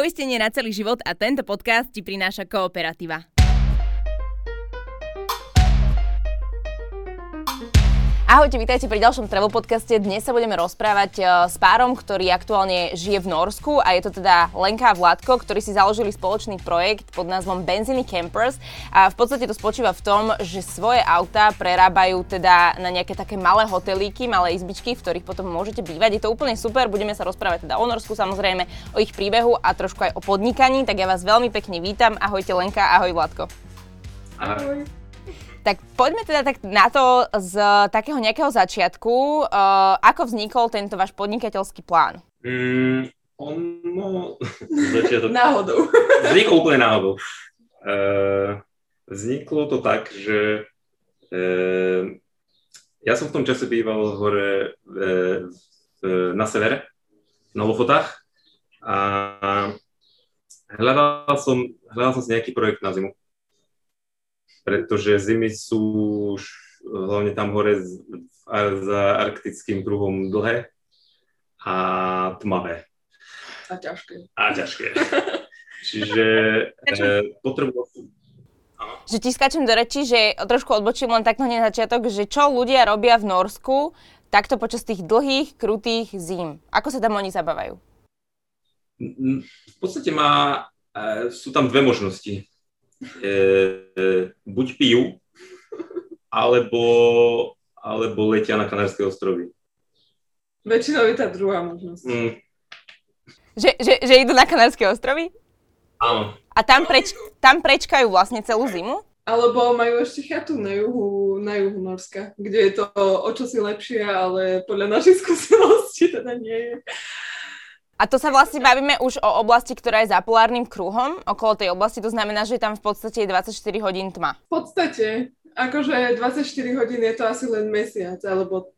poistenie na celý život a tento podcast ti prináša Kooperativa. Ahojte, vítajte pri ďalšom travel podcaste. Dnes sa budeme rozprávať e, s párom, ktorý aktuálne žije v Norsku a je to teda Lenka a Vladko, ktorí si založili spoločný projekt pod názvom Benziny Campers a v podstate to spočíva v tom, že svoje auta prerábajú teda na nejaké také malé hotelíky, malé izbičky, v ktorých potom môžete bývať. Je to úplne super, budeme sa rozprávať teda o Norsku samozrejme, o ich príbehu a trošku aj o podnikaní, tak ja vás veľmi pekne vítam. Ahojte Lenka, ahoj Vladko. Ahoj. Tak poďme teda tak na to z takého nejakého začiatku. Uh, ako vznikol tento váš podnikateľský plán? Mm, ono... Začiatok... náhodou. Vzniklo úplne náhodou. Uh, vzniklo to tak, že uh, ja som v tom čase býval hore uh, na severe, na Lofotách a hľadal som, hľadal som si nejaký projekt na zimu pretože zimy sú už hlavne tam hore za arktickým kruhom dlhé a tmavé. A ťažké. A ťažké. Čiže e, potreboval som že ti skáčem do reči, že trošku odbočím len takto na začiatok, že čo ľudia robia v Norsku takto počas tých dlhých, krutých zím. Ako sa tam oni zabávajú? V podstate má, e, sú tam dve možnosti e, buď pijú, alebo, alebo letia na Kanárske ostrovy. Väčšinou je tá druhá možnosť. Mm. Že, že, že idú na Kanárske ostrovy? Áno. A tam, preč, tam prečkajú vlastne celú zimu? Alebo majú ešte chatu na juhu, na juhu Norska, kde je to o čosi lepšie, ale podľa našich skúseností teda nie je. A to sa vlastne bavíme už o oblasti, ktorá je za polárnym kruhom, okolo tej oblasti, to znamená, že tam v podstate je 24 hodín tma. V podstate, akože 24 hodín je to asi len mesiac, alebo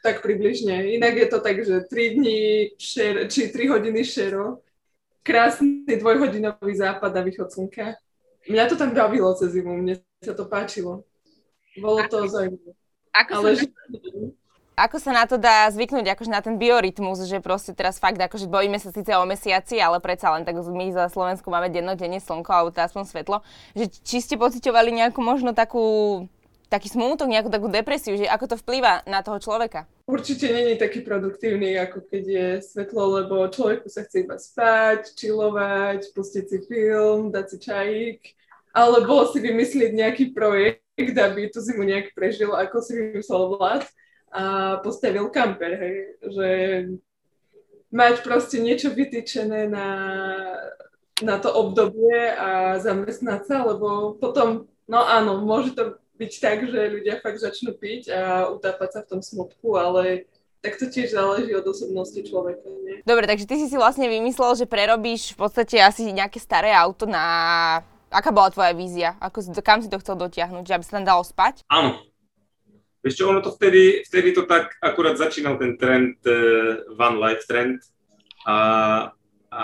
tak približne. Inak je to tak, že 3 dní šer, či 3 hodiny šero, krásny dvojhodinový západ a východ slnka. Mňa to tam bavilo cez zimu, mne sa to páčilo. Bolo to zaujímavé. Ako Ale že... Ako sa na to dá zvyknúť, akože na ten biorytmus, že proste teraz fakt, akože bojíme sa síce o mesiaci, ale predsa len tak my za Slovensku máme dennodenne slnko, alebo to aspoň svetlo, že či ste pocitovali nejakú možno takú taký smútok, nejakú takú depresiu, že ako to vplýva na toho človeka? Určite není taký produktívny, ako keď je svetlo, lebo človeku sa chce iba spať, čilovať, pustiť si film, dať si čajík, alebo si vymyslieť nejaký projekt, aby tú zimu nejak prežil, ako si vymyslel vlád a postavil kamper, hej, že mať proste niečo vytýčené na, na to obdobie a zamestnať sa, lebo potom, no áno, môže to byť tak, že ľudia fakt začnú piť a utápať sa v tom smutku, ale tak to tiež záleží od osobnosti človeka. Nie? Dobre, takže ty si si vlastne vymyslel, že prerobíš v podstate asi nejaké staré auto na... Aká bola tvoja vízia? Ako kam si to chcel dotiahnuť? Že aby sa tam dalo spať? Áno, Vieš čo, ono to vtedy, vtedy to tak akurát začínal ten trend, uh, van life trend a, a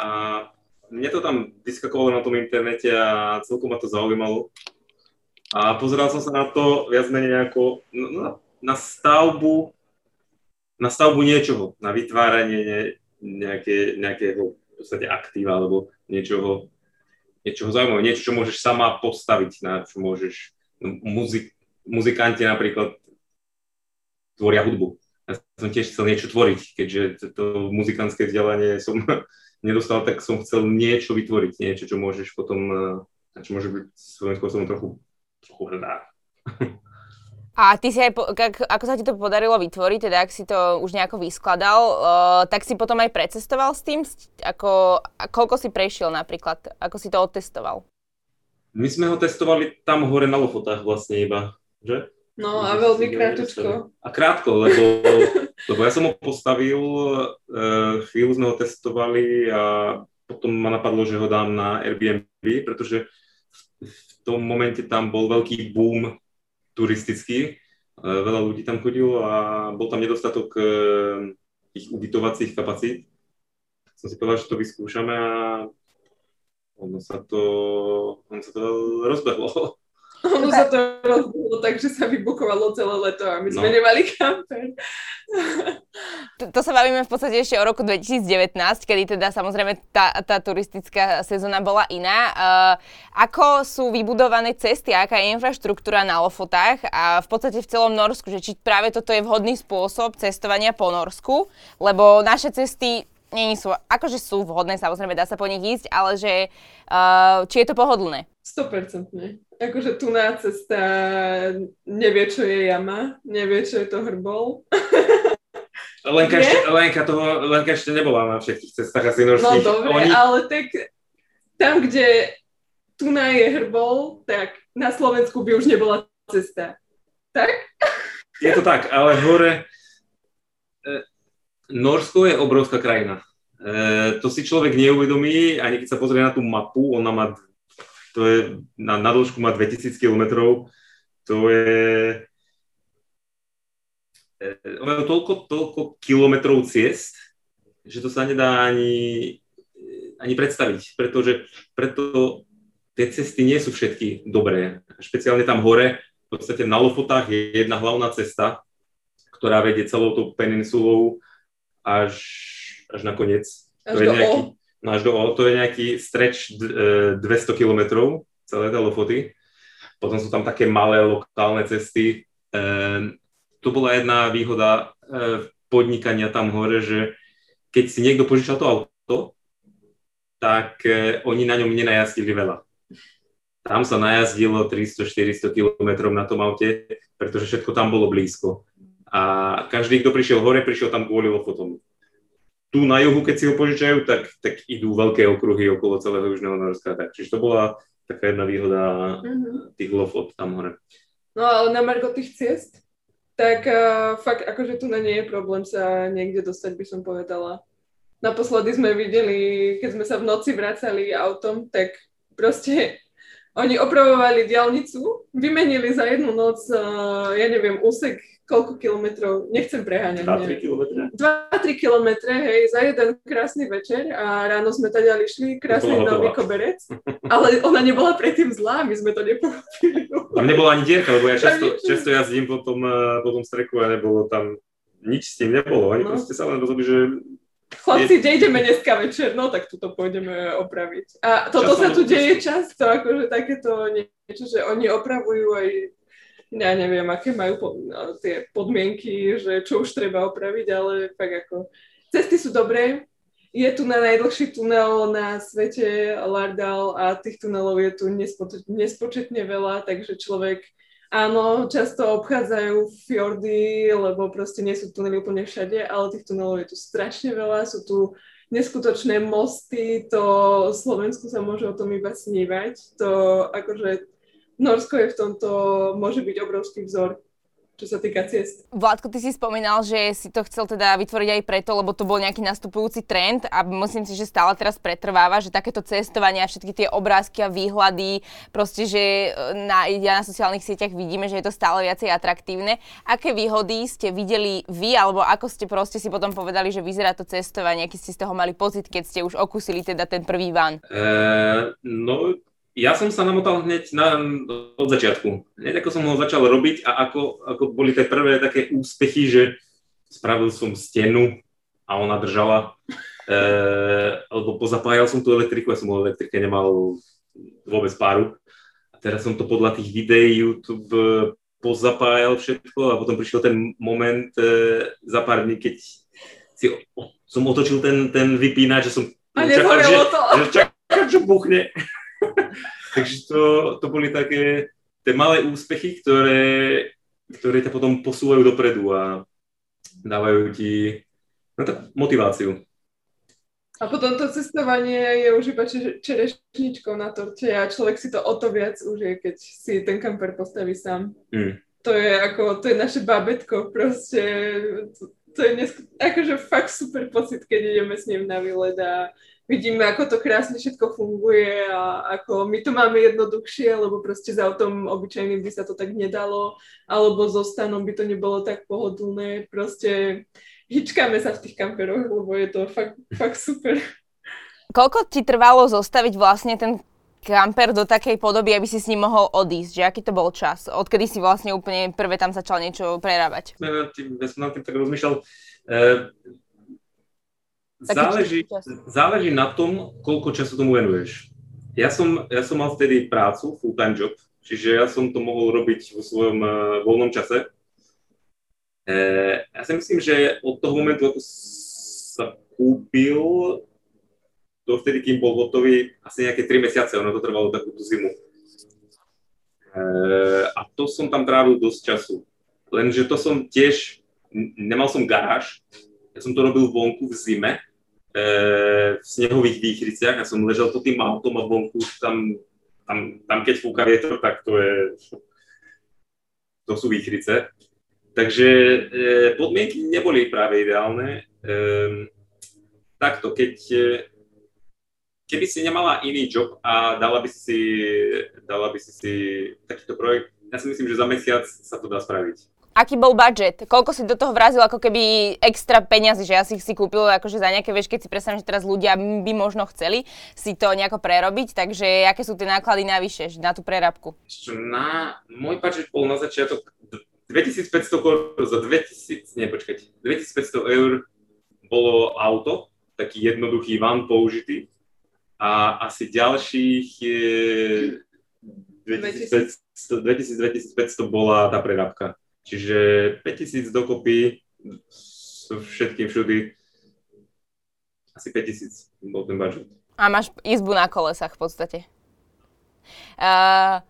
mne to tam vyskakovalo na tom internete a celkom ma to zaujímalo. A pozeral som sa na to viac menej nejako no, na, na stavbu, na stavbu niečoho, na vytváranie nejaké, nejakého v podstate aktíva alebo niečoho, niečoho zaujímavého, niečo, čo môžeš sama postaviť, na čo môžeš, no, muzik, muzikanti napríklad tvoria hudbu. Ja som tiež chcel niečo tvoriť, keďže to muzikantské vzdelanie som nedostal, tak som chcel niečo vytvoriť, niečo, čo môžeš potom, eh, čo môže byť svojím spôsobom trochu, trochu hrdá. A ty si aj, po, ako sa ti to podarilo vytvoriť, teda ak si to už nejako vyskladal, uh, tak si potom aj precestoval s tým? Ako, koľko si prešiel napríklad? Ako si to otestoval? My sme ho testovali tam hore na Lofotách vlastne iba, že? No a veľmi krátko. A krátko, lebo, lebo ja som ho postavil, uh, chvíľu sme ho testovali a potom ma napadlo, že ho dám na Airbnb, pretože v tom momente tam bol veľký boom turistický, uh, veľa ľudí tam chodilo a bol tam nedostatok uh, ich ubytovacích kapacít. Som si povedal, že to vyskúšame a ono sa to, ono sa to rozbehlo. Ono sa to rozbilo tak, že sa vybukovalo celé leto a my no. sme nemali kamper. to, to sa bavíme v podstate ešte o roku 2019, kedy teda samozrejme tá, tá turistická sezóna bola iná. Uh, ako sú vybudované cesty, aká je infraštruktúra na Lofotách a v podstate v celom Norsku, že či práve toto je vhodný spôsob cestovania po Norsku, lebo naše cesty nie sú, akože sú vhodné, samozrejme dá sa po nich ísť, ale že uh, či je to pohodlné? 100%. Akože tu na cesta nevie, čo je jama, nevie, čo je to hrbol. Lenka, ešte, Lenka, toho, Lenka ešte nebola na všetkých cestách asi. No dobre, Oni... ale tak tam, kde tu na je hrbol, tak na Slovensku by už nebola cesta. Tak? Je to tak, ale hore Norsko je obrovská krajina. E, to si človek neuvedomí, ani keď sa pozrie na tú mapu, ona má, to je, na, na dĺžku má 2000 km, to je, e, toľko, toľko kilometrov ciest, že to sa nedá ani, ani predstaviť, pretože preto tie cesty nie sú všetky dobré. Špeciálne tam hore, v podstate na Lofotách je jedna hlavná cesta, ktorá vedie celou tou peninsulou až, až na koniec. Až to je nejaký, o? Až do. To je nejaký stretch 200 km celé tie Lofoty. Potom sú tam také malé lokálne cesty. E, to bola jedna výhoda e, podnikania tam hore, že keď si niekto požičal to auto, tak e, oni na ňom nenajazdili veľa. Tam sa najazdilo 300-400 km na tom aute, pretože všetko tam bolo blízko. A každý, kto prišiel hore, prišiel tam kvôli lofotom. Tu na juhu, keď si ho požičajú, tak, tak idú veľké okruhy okolo celého Južného Norska. Tak, čiže to bola taká jedna výhoda mm-hmm. tých lofot tam hore. No ale na margo tých ciest, tak uh, fakt akože tu na nie je problém sa niekde dostať, by som povedala. Naposledy sme videli, keď sme sa v noci vracali autom, tak proste oni opravovali diálnicu, vymenili za jednu noc, uh, ja neviem, úsek koľko kilometrov, nechcem preháňať. 2-3 kilometre. 2-3 kilometre, hej, za jeden krásny večer a ráno sme teda išli, krásny nový koberec, ale ona nebola predtým zlá, my sme to nepochopili. Tam nebola ani dierka, lebo ja často, často jazdím po tom, eh, po tom streku a nebolo tam, nič s tým nebolo, oni no. proste sa len rozhodli, že Chlapci, kde ideme dneska večer? No tak tuto pôjdeme opraviť. A toto sa tu deje často, akože takéto niečo, že oni opravujú aj ja neviem, aké majú po, no, tie podmienky, že čo už treba opraviť, ale tak ako cesty sú dobré. Je tu na najdlhší tunel na svete Lardal a tých tunelov je tu nespo- nespočetne veľa, takže človek áno, často obchádzajú fjordy, lebo proste nie sú tunely úplne všade, ale tých tunelov je tu strašne veľa, sú tu neskutočné mosty, to Slovensku sa môže o tom iba snívať. To akože Norsko je v tomto, môže byť obrovský vzor čo sa týka ciest. Vládko, ty si spomínal, že si to chcel teda vytvoriť aj preto, lebo to bol nejaký nastupujúci trend a myslím si, že stále teraz pretrváva, že takéto cestovanie a všetky tie obrázky a výhľady, proste, že e, na, ja na sociálnych sieťach vidíme, že je to stále viacej atraktívne. Aké výhody ste videli vy, alebo ako ste proste si potom povedali, že vyzerá to cestovanie, aký ste z toho mali pocit, keď ste už okusili teda ten prvý van? Uh, no, ja som sa namotal hneď na, od začiatku. Hneď ako som ho začal robiť a ako, ako boli tie prvé také úspechy, že spravil som stenu a ona držala. E, alebo pozapájal som tú elektriku, ja som o elektrike nemal vôbec páru. A teraz som to podľa tých videí YouTube pozapájal všetko a potom prišiel ten moment e, za pár dní, keď si, o, som otočil ten, ten vypínač, že som a čakal, že, to. že čakal, že buchne. Takže to, to boli také tie malé úspechy, ktoré, ktoré ťa potom posúvajú dopredu a dávajú ti no, tak, motiváciu. A potom to cestovanie je už iba čerešničkou na torte a človek si to o to viac užije, keď si ten kamper postaví sám. Mm. To je ako, to je naše babetko, proste, to, to je nesk- akože fakt super pocit, keď ideme s ním na výlet a vidíme, ako to krásne všetko funguje a ako my to máme jednoduchšie, lebo proste s autom obyčajným by sa to tak nedalo, alebo so stanom by to nebolo tak pohodlné. Proste hičkáme sa v tých kamperoch, lebo je to fakt, fakt super. Koľko ti trvalo zostaviť vlastne ten kamper do takej podoby, aby si s ním mohol odísť, že aký to bol čas? Odkedy si vlastne úplne prvé tam začal niečo prerábať? Ja som nad tým tak rozmýšľal. E, záleží, záleží na tom, koľko času tomu venuješ. Ja som, ja som mal vtedy prácu, full-time job, čiže ja som to mohol robiť vo svojom uh, voľnom čase. E, ja si myslím, že od toho momentu, ako sa kúpil, to vtedy, kým bol hotový, asi nejaké 3 mesiace, ono to trvalo takú tú zimu. E, a to som tam trávil dosť času. Lenže to som tiež, nemal som garáž, ja som to robil vonku v zime, v snehových výchriciach a som ležel pod tým autom a vonku tam, tam, tam keď fúka vietor, tak to je, to sú výchrice. Takže e, podmienky neboli práve ideálne. E, takto, keď keby si nemala iný job a dala by si, dala by si, si takýto projekt, ja si myslím, že za mesiac sa to dá spraviť aký bol budget? Koľko si do toho vrazil ako keby extra peniazy, že ja si si kúpil akože za nejaké, vieš, keď si predstavím, že teraz ľudia by možno chceli si to nejako prerobiť, takže aké sú tie náklady navyše na tú prerábku? Na, môj budget bol na začiatok 2500 korun, za 2000, nie počkať, 2500 eur bolo auto, taký jednoduchý van použitý a asi ďalších je 2000-2500 bola tá prerábka. Čiže 5000 dokopy so všetkým všudy asi 5000 bol ten budget. A máš izbu na kolesách v podstate. Uh,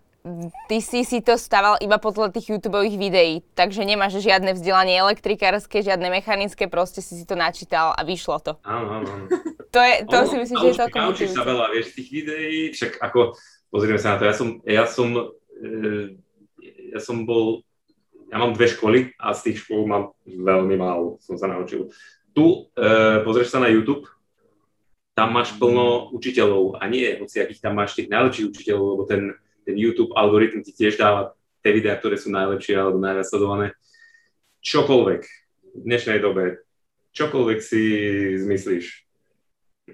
ty si si to stával iba podľa tých YouTube videí, takže nemáš žiadne vzdelanie elektrikárske, žiadne mechanické, proste si si to načítal a vyšlo to. Áno, áno, áno. to, je, to ono, si myslím, že je to Naučíš sa veľa, vieš, tých videí, však ako, pozrieme sa na to, ja som, ja som, e, ja som bol ja mám dve školy a z tých škôl mám veľmi málo, som sa naučil. Tu e, pozrieš sa na YouTube, tam máš plno učiteľov a nie hoci akých tam máš tých najlepších učiteľov, lebo ten, ten YouTube algoritm ti tiež dáva tie videá, ktoré sú najlepšie alebo najviac sledované. Čokoľvek v dnešnej dobe, čokoľvek si zmyslíš,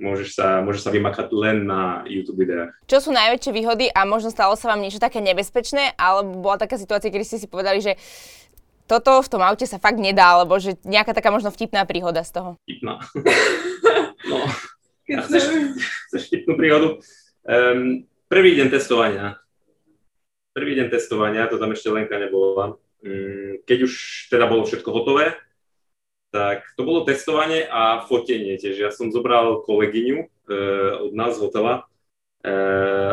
môžeš sa, môžeš sa vymakať len na YouTube videách. Čo sú najväčšie výhody a možno stalo sa vám niečo také nebezpečné, alebo bola taká situácia, kedy ste si povedali, že toto v tom aute sa fakt nedá, alebo že nejaká taká možno vtipná príhoda z toho? Vtipná. no. Ja chceš, chceš vtipnú príhodu? Um, prvý deň testovania. Prvý deň testovania, to tam ešte Lenka nebola. Um, keď už teda bolo všetko hotové, tak to bolo testovanie a fotenie tiež. Ja som zobral kolegyňu e, od nás z hotela e,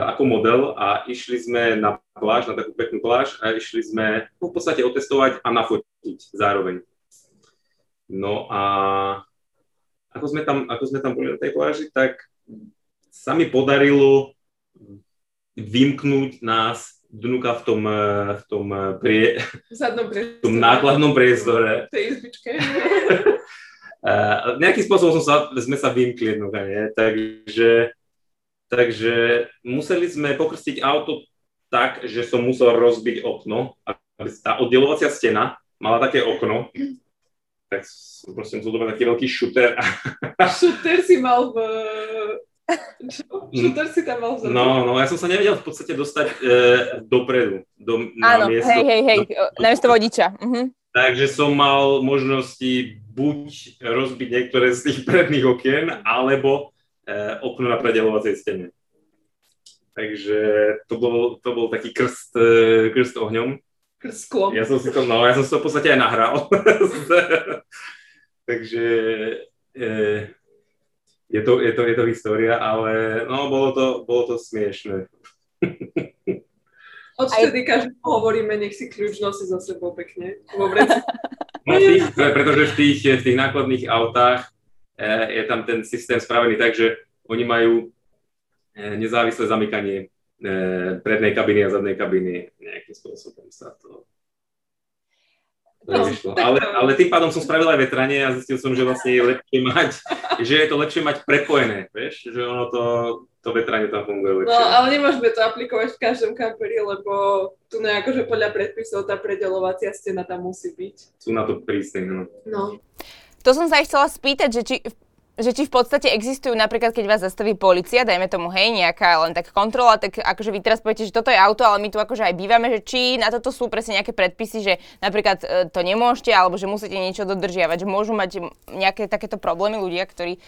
ako model a išli sme na pláž, na takú peknú pláž a išli sme no, v podstate otestovať a nafotiť zároveň. No a ako sme tam, ako sme tam boli na tej pláži, tak sa mi podarilo vymknúť nás dnuka v tom, eh, v tom, eh, prie, v tom nákladnom priestore. V tej izbičke. uh, nejakým spôsobom som sa, sme sa vymkli nie? Takže, takže museli sme pokrstiť auto tak, že som musel rozbiť okno, aby tá oddelovacia stena mala také okno, tak som proste musel taký veľký šuter. šuter si mal v Šuter si tam mal No, no, ja som sa nevedel v podstate dostať e, dopredu, do, na Áno, miesto. hej, hej, hej, na miesto vodiča. Uh-huh. Takže som mal možnosti buď rozbiť niektoré z tých predných okien, alebo e, okno na predelovacej stene. Takže to bol, to bol taký krst, e, krst ohňom. Krst sklom. Ja som si to, no, ja som si to v podstate aj nahral. Takže e, je to, je to, je to história, ale no, bolo to, bolo to smiešné. Odvtedy každý hovoríme, nech si kľúč nosí za sebou pekne. No, tých, pretože v tých, v tých nákladných autách e, je tam ten systém spravený tak, že oni majú e, nezávislé zamykanie e, prednej kabiny a zadnej kabiny. Nejakým spôsobom sa to No, ale, ale tým pádom som spravil aj vetranie a zistil som, že vlastne je lepšie mať, že je to lepšie mať prepojené, vieš, že ono to, to vetranie tam funguje lepšie. No, ale nemôžeme to aplikovať v každom kamperi, lebo tu nejako, že podľa predpisov tá predelovacia stena tam musí byť. Sú na to prísne, no. no. To som sa aj chcela spýtať, že či že či v podstate existujú napríklad, keď vás zastaví policia, dajme tomu, hej, nejaká len tak kontrola, tak akože vy teraz poviete, že toto je auto, ale my tu akože aj bývame, že či na toto sú presne nejaké predpisy, že napríklad e, to nemôžete, alebo že musíte niečo dodržiavať, že môžu mať nejaké takéto problémy ľudia, ktorí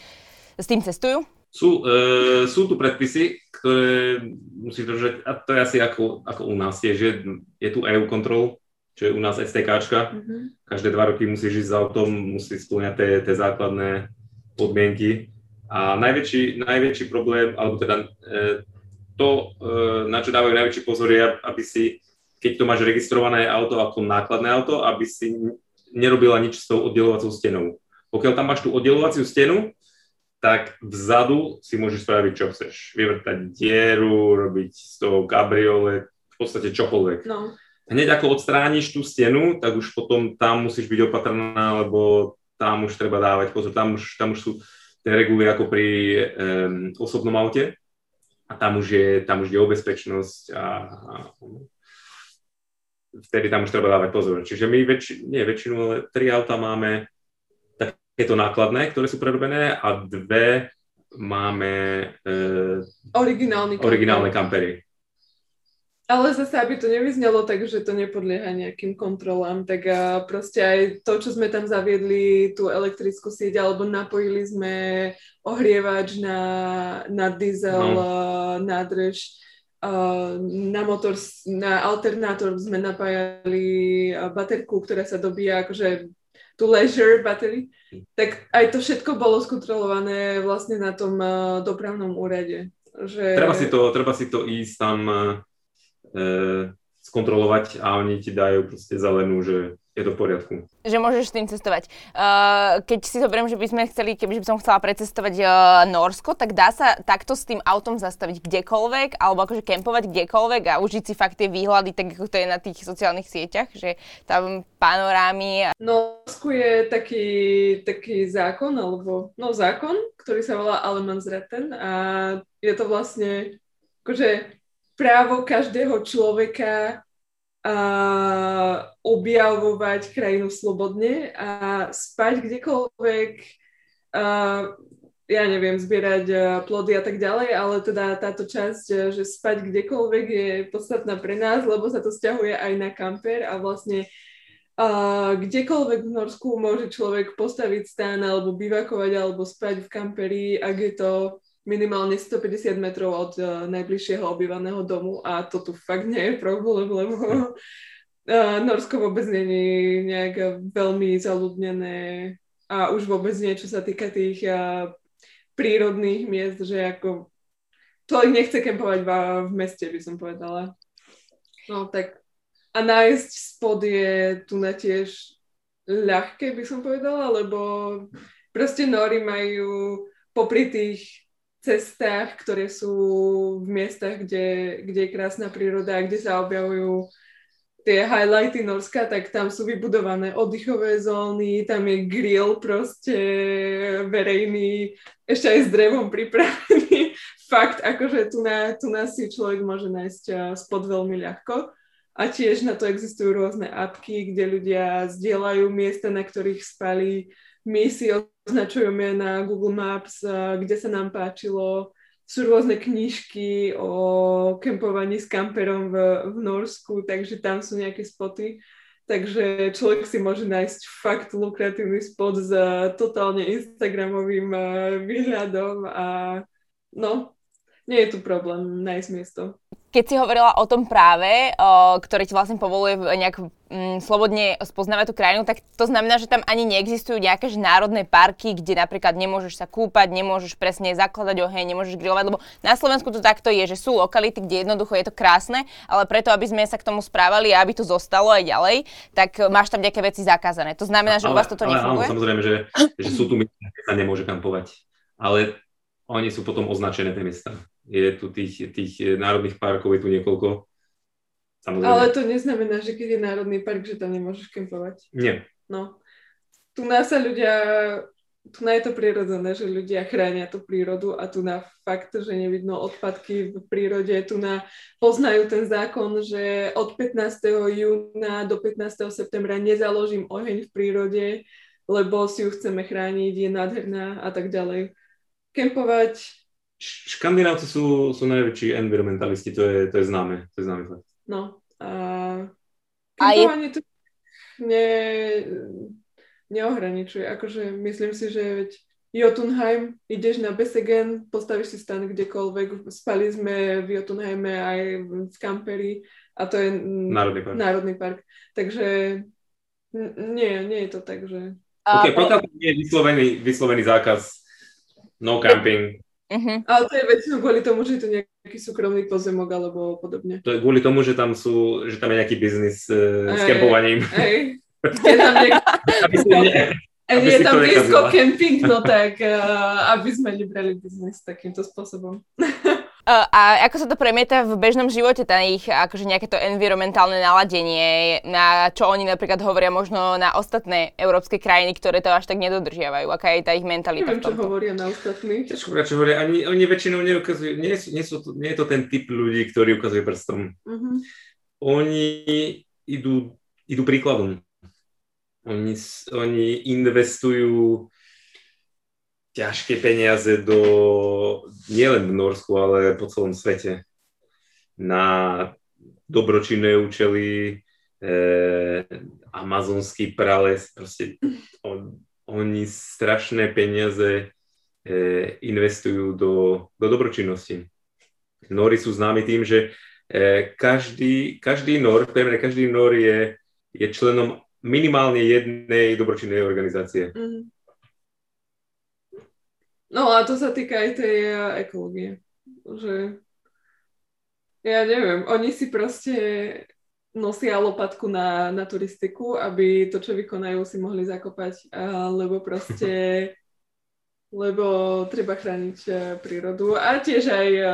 s tým cestujú? Sú, e, sú tu predpisy, ktoré musíš dodržať, a to je asi ako, ako u nás, je, že je tu EU kontrol, čo je u nás STKčka. Mm-hmm. Každé dva roky musíš ísť s autom, musíš splňať tie základné podmienky. A najväčší, najväčší problém, alebo teda e, to, e, na čo dávajú najväčší pozor, je, aby si, keď to máš registrované auto ako nákladné auto, aby si nerobila nič s tou oddelovacou stenou. Pokiaľ tam máš tú oddelovaciu stenu, tak vzadu si môžeš spraviť, čo chceš. Vyvrtať dieru, robiť z toho kabriole, v podstate čokoľvek. No. Hneď ako odstrániš tú stenu, tak už potom tam musíš byť opatrná, lebo tam už treba dávať pozor, tam už, tam už sú tie reguly ako pri um, osobnom aute a tam už je, tam už je o bezpečnosť a, a vtedy tam už treba dávať pozor. Čiže my väč, nie väčšinu, ale tri auta máme takéto nákladné, ktoré sú prerobené a dve máme e, originálne, originálne kampery. Ale zase, aby to nevyznelo tak, že to nepodlieha nejakým kontrolám, tak a proste aj to, čo sme tam zaviedli, tú elektrickú sieť, alebo napojili sme ohrievač na, na diesel, no. nádrž, na motor, na alternátor sme napájali baterku, ktorá sa dobíja akože tú leisure battery, tak aj to všetko bolo skontrolované vlastne na tom dopravnom úrade. Že... Treba, si to, treba si to ísť tam skontrolovať a oni ti dajú proste zelenú, že je to v poriadku. Že môžeš s tým cestovať. Uh, keď si zoberiem, že by sme chceli, keby som chcela precestovať uh, Norsko, tak dá sa takto s tým autom zastaviť kdekoľvek, alebo akože kempovať kdekoľvek a užiť si fakt tie výhľady, tak ako to je na tých sociálnych sieťach, že tam panorámy. A... Norsku je taký, taký zákon, alebo no zákon, ktorý sa volá Alemansretten a je to vlastne akože právo každého človeka a objavovať krajinu slobodne a spať kdekoľvek, a, ja neviem, zbierať plody a tak ďalej, ale teda táto časť, že spať kdekoľvek je podstatná pre nás, lebo sa to stiahuje aj na kamper a vlastne a kdekoľvek v Norsku môže človek postaviť stán alebo bivakovať alebo spať v kamperi, ak je to minimálne 150 metrov od uh, najbližšieho obývaného domu a to tu fakt nie je problém, lebo uh, Norsko vôbec je nejak veľmi zaludnené a už vôbec nie, čo sa týka tých uh, prírodných miest, že ako človek nechce kempovať v, v meste, by som povedala. No tak a nájsť spod je tu na tiež ľahké, by som povedala, lebo proste Nori majú popri tých cestách, ktoré sú v miestach, kde, kde je krásna príroda a kde sa objavujú tie highlighty Norska, tak tam sú vybudované oddychové zóny, tam je grill proste verejný, ešte aj s drevom pripravený. Fakt, akože tu na, tu na si človek môže nájsť spod veľmi ľahko. A tiež na to existujú rôzne apky, kde ľudia zdieľajú miesta, na ktorých spali. My si označujeme na Google Maps, kde sa nám páčilo. Sú rôzne knižky o kempovaní s kamperom v, v Norsku, takže tam sú nejaké spoty. Takže človek si môže nájsť fakt lukratívny spot s totálne Instagramovým výhľadom a no, nie je tu problém nájsť miesto. Keď si hovorila o tom práve, o, ktoré ti vlastne povoluje nejak mm, slobodne spoznávať tú krajinu, tak to znamená, že tam ani neexistujú nejaké že národné parky, kde napríklad nemôžeš sa kúpať, nemôžeš presne zakladať oheň, nemôžeš grilovať, lebo na Slovensku to takto je, že sú lokality, kde jednoducho je to krásne, ale preto, aby sme sa k tomu správali a aby to zostalo aj ďalej, tak máš tam nejaké veci zakázané. To znamená, že ale, u vás toto ale, nefunguje? Áno, samozrejme, že, že sú tu miesta, kde sa nemôže kampovať. Ale oni sú potom označené tie miesta je tu tých, tých národných parkov, je tu niekoľko. Samozrejme. Ale to neznamená, že keď je národný park, že tam nemôžeš kempovať. Nie. No. Tu nás sa ľudia, tu na je to prirodzené, že ľudia chránia tú prírodu a tu na fakt, že nevidno odpadky v prírode, tu na poznajú ten zákon, že od 15. júna do 15. septembra nezaložím oheň v prírode, lebo si ju chceme chrániť, je nádherná a tak ďalej. Kempovať... Škandinávci sú, sú najväčší environmentalisti, to je, to je známe, to je známe fakt. No, a kempovanie je... to ne, neohraničuje, akože myslím si, že veď Jotunheim, ideš na Besegen, postavíš si stan kdekoľvek, spali sme v Jotunheime aj v Kamperi a to je Národný park. Národný park. Takže nie, nie je to tak, že... OK, pokiaľ nie je vyslovený, vyslovený zákaz no camping. Uh-huh. Ale to je väčšinou kvôli tomu, že je to nejaký súkromný pozemok alebo podobne. To je kvôli tomu, že tam sú, že tam je nejaký biznis uh, s kempovaním. Je tam niekto... je tam blízko kemping, no tak uh, aby sme nebrali biznis takýmto spôsobom. Uh, a ako sa to premieta v bežnom živote, tá ich akože nejaké to environmentálne naladenie, na čo oni napríklad hovoria možno na ostatné európske krajiny, ktoré to až tak nedodržiavajú? Aká je tá ich mentalita Neviem, v tomto? čo hovoria na ostatných. Ťažko čo hovoria, ani, oni väčšinou neukazujú, nie, nie, sú, nie je to ten typ ľudí, ktorí ukazujú prstom. Uh-huh. Oni idú, idú príkladom. Oni, oni investujú ťažké peniaze do, nielen v Norsku, ale po celom svete na dobročinné účely, eh, amazonský prales, proste on, oni strašné peniaze eh, investujú do, do dobročinnosti. Nory sú známi tým, že eh, každý, každý Nor, témer každý Nor je, je členom minimálne jednej dobročinnej organizácie. Mm. No a to sa týka aj tej uh, ekológie. Že ja neviem, oni si proste nosia lopatku na, na turistiku, aby to, čo vykonajú, si mohli zakopať, lebo proste lebo treba chrániť uh, prírodu a tiež aj uh,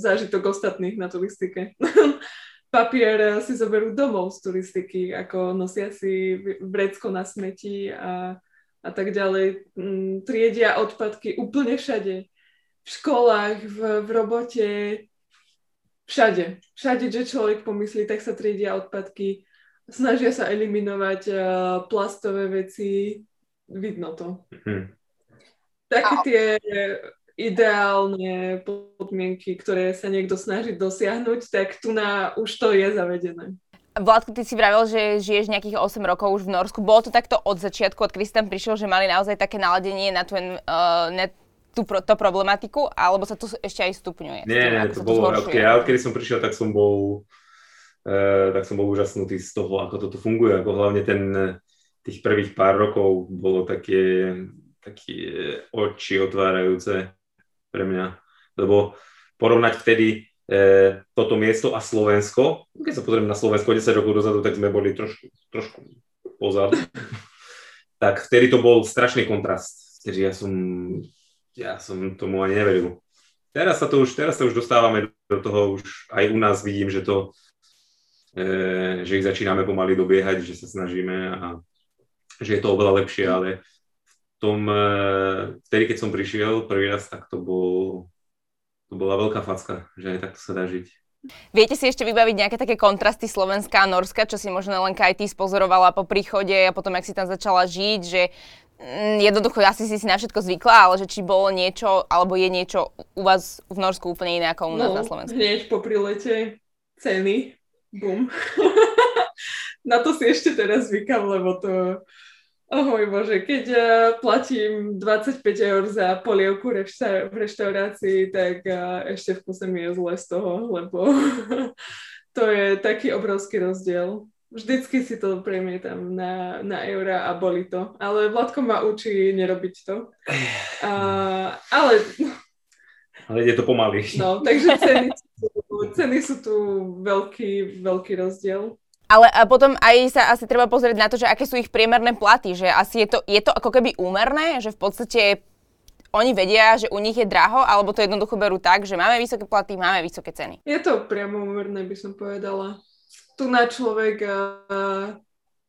zážitok ostatných na turistike. Papier si zoberú domov z turistiky, ako nosia si vrecko na smeti a a tak ďalej. Mm, triedia odpadky úplne všade. V školách, v, v robote, všade. Všade, že človek pomyslí, tak sa triedia odpadky. Snažia sa eliminovať uh, plastové veci. Vidno to. Hmm. Také tie ideálne podmienky, ktoré sa niekto snaží dosiahnuť, tak tu na už to je zavedené. Vládko, ty si vravel, že žiješ nejakých 8 rokov už v Norsku. Bolo to takto od začiatku, od kedy si tam prišiel, že mali naozaj také naladenie na, tú, uh, na tú to problematiku, alebo sa to ešte aj stupňuje? Nie, nie, to bolo, to ja odkedy som prišiel, tak som bol uh, tak som bol úžasnutý z toho, ako toto funguje, ako hlavne ten tých prvých pár rokov bolo také, také oči otvárajúce pre mňa, lebo porovnať vtedy e, toto miesto a Slovensko. Keď sa pozriem na Slovensko 10 rokov dozadu, tak sme boli trošku, trošku pozadu. tak vtedy to bol strašný kontrast. Takže ja som, ja som tomu ani neveril. Teraz sa to už, teraz sa už dostávame do toho, už aj u nás vidím, že to, e, že ich začíname pomaly dobiehať, že sa snažíme a že je to oveľa lepšie, ale v tom, e, vtedy, keď som prišiel prvý raz, tak to bol, to bola veľká facka, že aj takto sa dá žiť. Viete si ešte vybaviť nejaké také kontrasty Slovenska a Norska, čo si možno len aj ty spozorovala po príchode a potom, jak si tam začala žiť, že mm, jednoducho asi si si na všetko zvykla, ale že či bolo niečo, alebo je niečo u vás v Norsku úplne iné ako u nás no, na Slovensku? hneď po prilete ceny, bum. na to si ešte teraz zvykam, lebo to Oh môj Bože, keď uh, platím 25 eur za polievku rešta- v reštaurácii, tak uh, ešte v kuse mi je zle z toho, lebo to je taký obrovský rozdiel. Vždycky si to premietam na, na eura a boli to. Ale Vladko ma učí nerobiť to. Uh, ale... Ale ide to pomaly. No, takže ceny, ceny sú tu veľký, veľký rozdiel. Ale a potom aj sa asi treba pozrieť na to, že aké sú ich priemerné platy, že asi je to, je to ako keby úmerné, že v podstate oni vedia, že u nich je draho, alebo to jednoducho berú tak, že máme vysoké platy, máme vysoké ceny. Je to priamo úmerné, by som povedala. Tu na človek uh,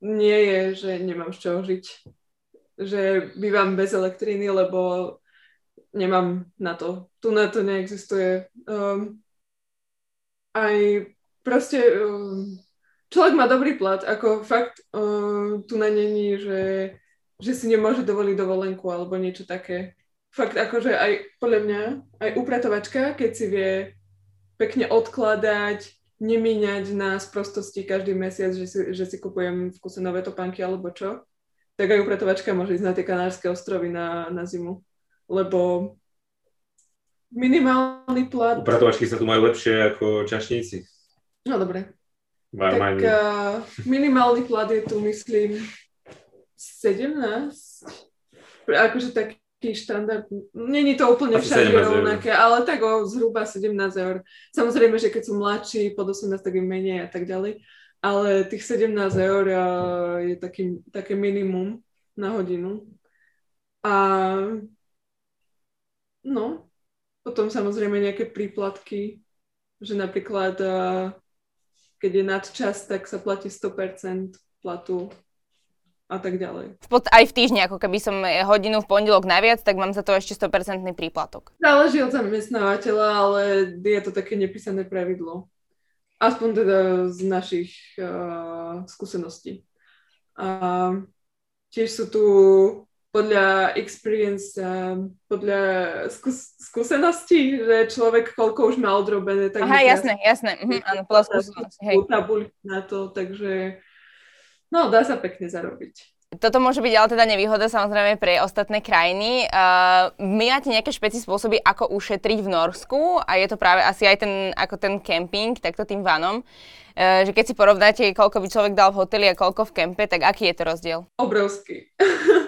nie je, že nemám z čoho žiť. Že bývam bez elektriny, lebo nemám na to. Tu na to neexistuje. Um, aj proste um, človek má dobrý plat, ako fakt uh, tu na není, že že si nemôže dovoliť dovolenku alebo niečo také. Fakt akože aj podľa mňa, aj upratovačka, keď si vie pekne odkladať, nemíňať na sprostosti každý mesiac, že si, že si kupujem v kuse nové topánky alebo čo, tak aj upratovačka môže ísť na tie Kanárske ostrovy na, na zimu. Lebo minimálny plat... Upratovačky sa tu majú lepšie ako čašníci. No dobre. Tak uh, minimálny plat je tu, myslím, 17. Akože taký štandard. Není to úplne všade 17 eur. rovnaké, ale tak o zhruba 17 eur. Samozrejme, že keď sú mladší, pod 18, tak im menej a tak ďalej. Ale tých 17 eur uh, je taký, také minimum na hodinu. A no, potom samozrejme nejaké príplatky, že napríklad uh, keď je nadčas, tak sa platí 100% platu a tak ďalej. V pod, aj v týždni, ako keby som hodinu v pondelok naviac, tak mám za to ešte 100% príplatok. Záleží od zamestnávateľa, ale je to také nepísané pravidlo. Aspoň teda z našich uh, skúseností. A tiež sú tu podľa experience, uh, podľa skús- skúseností, že človek koľko už má odrobené. Tak Aha, jasné, jasné. Mhm, áno, podľa skúsenosti. Hej. na to, takže no, dá sa pekne zarobiť. Toto môže byť ale teda nevýhoda samozrejme pre ostatné krajiny. Uh, my máte nejaké špeci spôsoby, ako ušetriť v Norsku a je to práve asi aj ten, ako ten camping, takto tým vanom. Uh, že keď si porovnáte, koľko by človek dal v hoteli a koľko v kempe, tak aký je to rozdiel? Obrovský.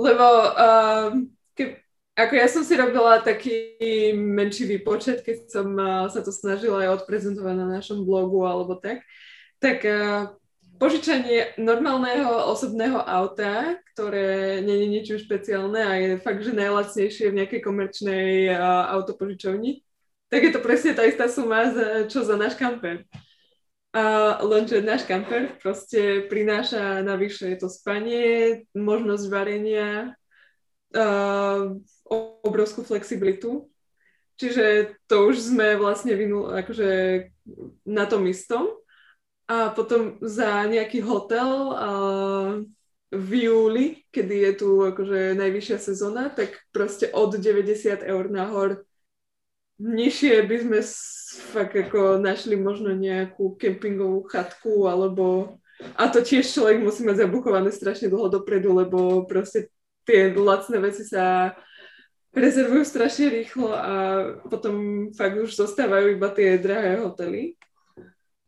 Lebo uh, ke, ako ja som si robila taký menší výpočet, keď som uh, sa to snažila aj odprezentovať na našom blogu alebo tak, tak uh, požičanie normálneho osobného auta, ktoré nie je ničím špeciálne a je fakt, že najlacnejšie v nejakej komerčnej uh, autopožičovni, tak je to presne tá istá suma, za, čo za náš kamper. A lenže náš kamper proste prináša navyše to spanie, možnosť varenia, uh, obrovskú flexibilitu. Čiže to už sme vlastne vynul, akože na tom istom. A potom za nejaký hotel uh, v júli, kedy je tu akože najvyššia sezóna, tak proste od 90 eur nahor nižšie by sme fakt ako našli možno nejakú kempingovú chatku alebo a to tiež človek musí mať zabukované strašne dlho dopredu, lebo proste tie lacné veci sa rezervujú strašne rýchlo a potom fakt už zostávajú iba tie drahé hotely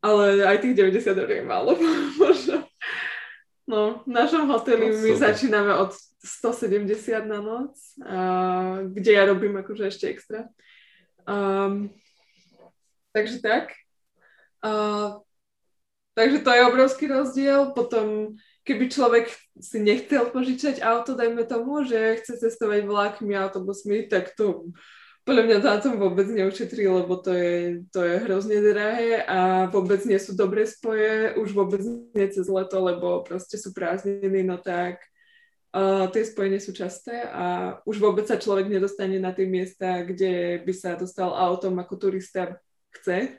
ale aj tých 90 eur je málo, možno. No, v našom hoteli No, my super. začíname od 170 na noc, a, kde ja robím akože ešte extra. Um, takže tak. Uh, takže to je obrovský rozdiel. Potom, keby človek si nechcel požičať auto, dajme tomu, že chce cestovať vlákmi, autobusmi, tak to podľa mňa na tom vôbec neušetrí, lebo to je, to je hrozne drahé a vôbec nie sú dobré spoje, už vôbec nie cez leto, lebo proste sú prázdniny, no tak uh, tie spoje sú časté a už vôbec sa človek nedostane na tie miesta, kde by sa dostal autom ako turista chce.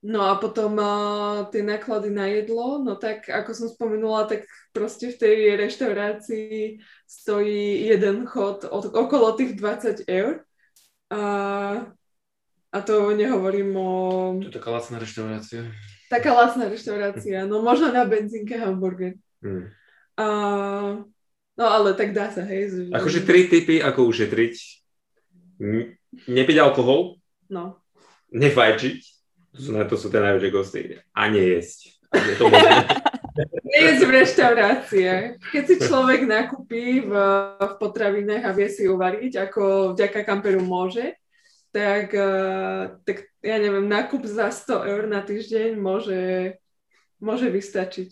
No a potom uh, tie náklady na jedlo, no tak ako som spomenula, tak proste v tej reštaurácii stojí jeden chod od, okolo tých 20 eur. A, a to nehovorím o... To je taká lacná reštaurácia. Taká lacná reštaurácia, no možno na benzínke hamburger. Hmm. A, no ale tak dá sa, hej. Akože tri typy, ako ušetriť. N- Nepiť alkohol, No. Nefajčiť, to sú, to sú tie najväčšie kosty, a nejesť. Je to v reštaurácie. Keď si človek nakúpi v, v potravinách a vie si uvariť, ako vďaka kamperu môže, tak, eh, tak ja neviem, nákup za 100 eur na týždeň môže, môže vystačiť.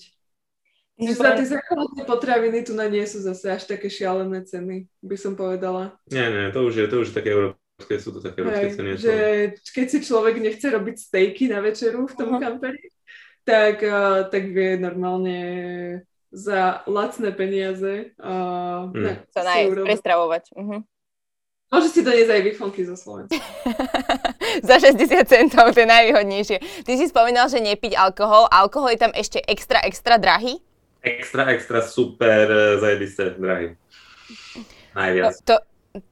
Čiže za tie základné potraviny tu na nie sú zase až také šialené ceny, by som povedala. Nie, nie, to už je, to už je také európske, sú to také európske ceny. že keď si človek nechce robiť stejky na večeru v tom kamperi, tak, uh, tak vie normálne za lacné peniaze uh, Mm. na, Sa si nájsť, urobiť. prestravovať. Mhm. Môže si doniesť aj výfonky zo Slovenska. Za 60 centov, to je najvýhodnejšie. Ty si spomínal, že nepiť alkohol. Alkohol je tam ešte extra, extra drahý? extra, extra super eh, zajebisté drahý. Najviac. To,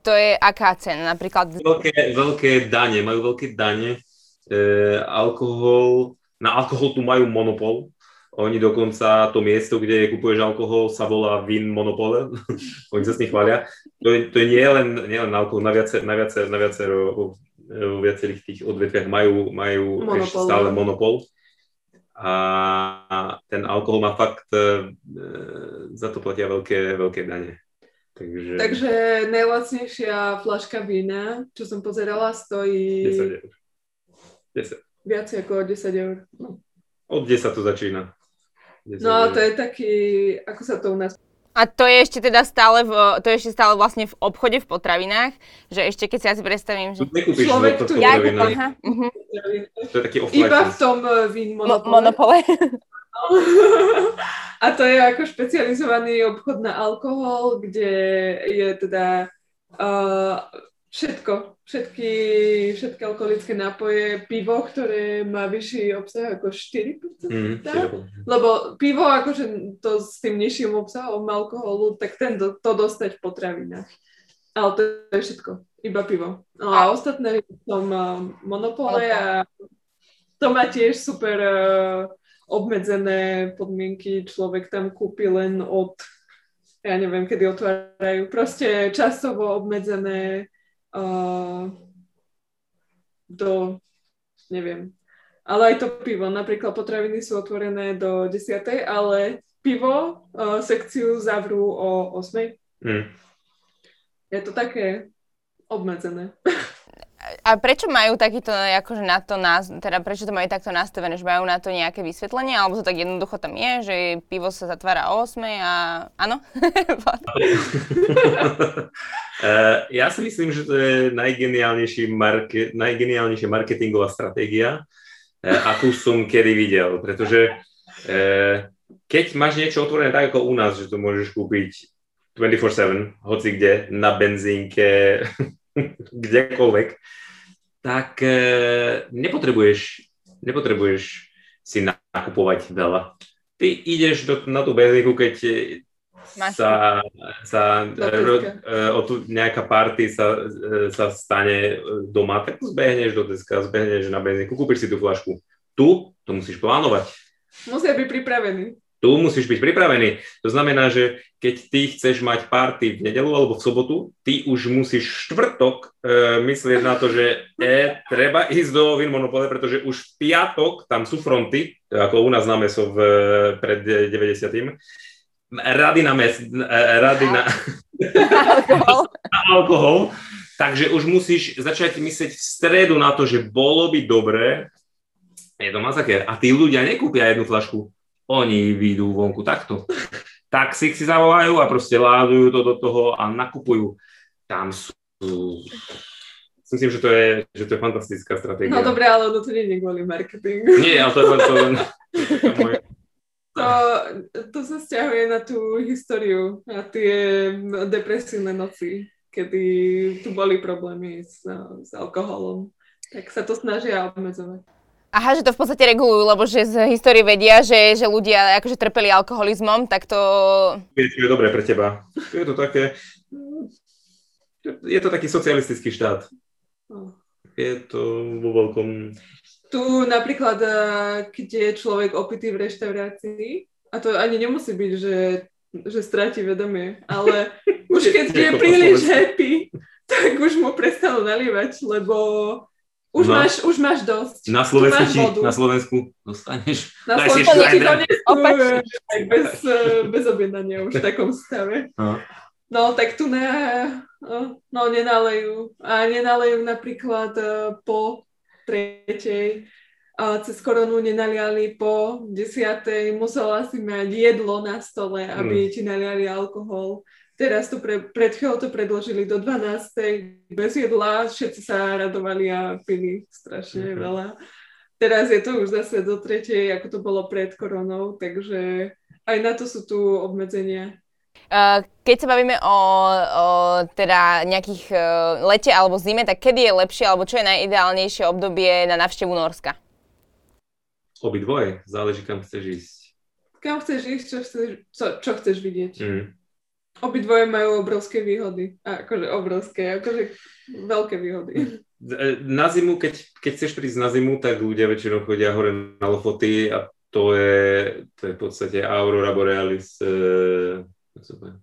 to je aká cena? Napríklad... Veľké, veľké dane, majú veľké dane. E, alkohol, na alkohol tu majú monopol. Oni dokonca to miesto, kde kupuješ alkohol, sa volá Vin Monopole. Oni sa s nich chvália. To, je, to je nie len, nie len alkohol, na, viacer, na, viacer, na viacero, vo viacerých tých odvetviach majú, majú ešte stále monopol. A ten alkohol má fakt, e, za to platia veľké, veľké dane. Takže... Takže najlacnejšia flaška vína, čo som pozerala, stojí... 10 eur. 10. Viac ako 10 eur. No. Od 10 to začína. No a to je taký, ako sa to u nás a to je ešte teda stále v, to je ešte stále vlastne v obchode v potravinách, že ešte keď si asi predstavím, že... Tu človek tu ja, aha, uh-huh. To je taký offline. Iba v tom uh, vín monopole. Mo- monopole. a to je ako špecializovaný obchod na alkohol, kde je teda uh, všetko, všetky, všetky alkoholické nápoje, pivo, ktoré má vyšší obsah ako 4%, mm, lebo pivo akože to s tým nižším obsahom alkoholu, tak ten do, to dostať v potravinách. Ale to je všetko, iba pivo. No a ostatné v tom uh, monopole a to má tiež super uh, obmedzené podmienky, človek tam kúpi len od ja neviem, kedy otvárajú, proste časovo obmedzené uh, do, neviem, ale aj to pivo. Napríklad potraviny sú otvorené do 10. ale pivo uh, sekciu zavrú o 8. Mm. Je to také obmedzené. A prečo majú takýto, akože na to, nás, teda prečo to majú takto nastavené, že majú na to nejaké vysvetlenie, alebo to tak jednoducho tam je, že pivo sa zatvára o 8 a áno? uh, ja si myslím, že to je najgeniálnejší marke, najgeniálnejšia marketingová stratégia, uh, akú som kedy videl, pretože uh, keď máš niečo otvorené tak ako u nás, že to môžeš kúpiť 24-7, hoci kde, na benzínke, kdekoľvek, tak e, nepotrebuješ, nepotrebuješ si nakupovať veľa. Ty ideš do, na tú benzínku, keď sa, sa ro, e, o tu nejaká party sa, e, sa stane doma, tak zbehneš do deska, zbehneš na benzínku, kúpiš si tú flašku. Tu to musíš plánovať. Musia byť pripravení tu musíš byť pripravený. To znamená, že keď ty chceš mať party v nedelu alebo v sobotu, ty už musíš štvrtok e, myslieť na to, že e, treba ísť do Win Monopole, pretože už v piatok tam sú fronty, ako u nás na meso v, pred 90. Rady na mes, e, rady na, alkohol. na alkohol. Takže už musíš začať myslieť v stredu na to, že bolo by dobré, je to masaker. A tí ľudia nekúpia jednu flašku oni výjdu vonku takto. Taxík si zavolajú a proste ládujú to do toho a nakupujú. Tam sú... Myslím, že to je, že to je fantastická stratégia. No dobre, ale ono to nie je kvôli marketingu. Nie, ale to je. To, len, to, to sa stiahuje na tú históriu, na tie depresívne noci, kedy tu boli problémy s, s alkoholom. Tak sa to snažia obmedzovať. Aha, že to v podstate regulujú, lebo že z histórie vedia, že, že ľudia akože trpeli alkoholizmom, tak to... Je, je dobré pre teba. Je to také... Je to taký socialistický štát. Je to vo veľkom... Tu napríklad, eh, keď je človek opitý v reštaurácii, a to ani nemusí byť, že, že stráti vedomie, ale už keď je príliš happy, tak už mu prestanú nalievať, lebo už, no. máš, už máš dosť. Na Slovensku, ti, na Slovensku dostaneš. Na Slovensku ti donesú aj bez, eh, bez objednania už v takom stave. No. no tak tu ne, no nenalejú. A nenalejú napríklad eh, po tretej a cez koronu nenaliali po desiatej, musela si mať jedlo na stole, aby mm. ti naliali alkohol. Teraz to pre, pred chvíľou to predložili do 12. bez jedla, všetci sa radovali a pili strašne mm-hmm. veľa. Teraz je to už zase do tretej, ako to bolo pred koronou, takže aj na to sú tu obmedzenia. Keď sa bavíme o, o teda nejakých uh, lete alebo zime, tak kedy je lepšie, alebo čo je najideálnejšie obdobie na návštevu Norska? Obidvoje, záleží kam chceš ísť. kam chceš ísť, čo chceš, čo, čo chceš vidieť. Mm. Obidvoje majú obrovské výhody. A akože obrovské, akože veľké výhody. E, Na zimu, keď, keď chceš prísť na zimu, tak ľudia väčšinou chodia hore na Lofoty a to je, to je v podstate Aurora Borealis, e?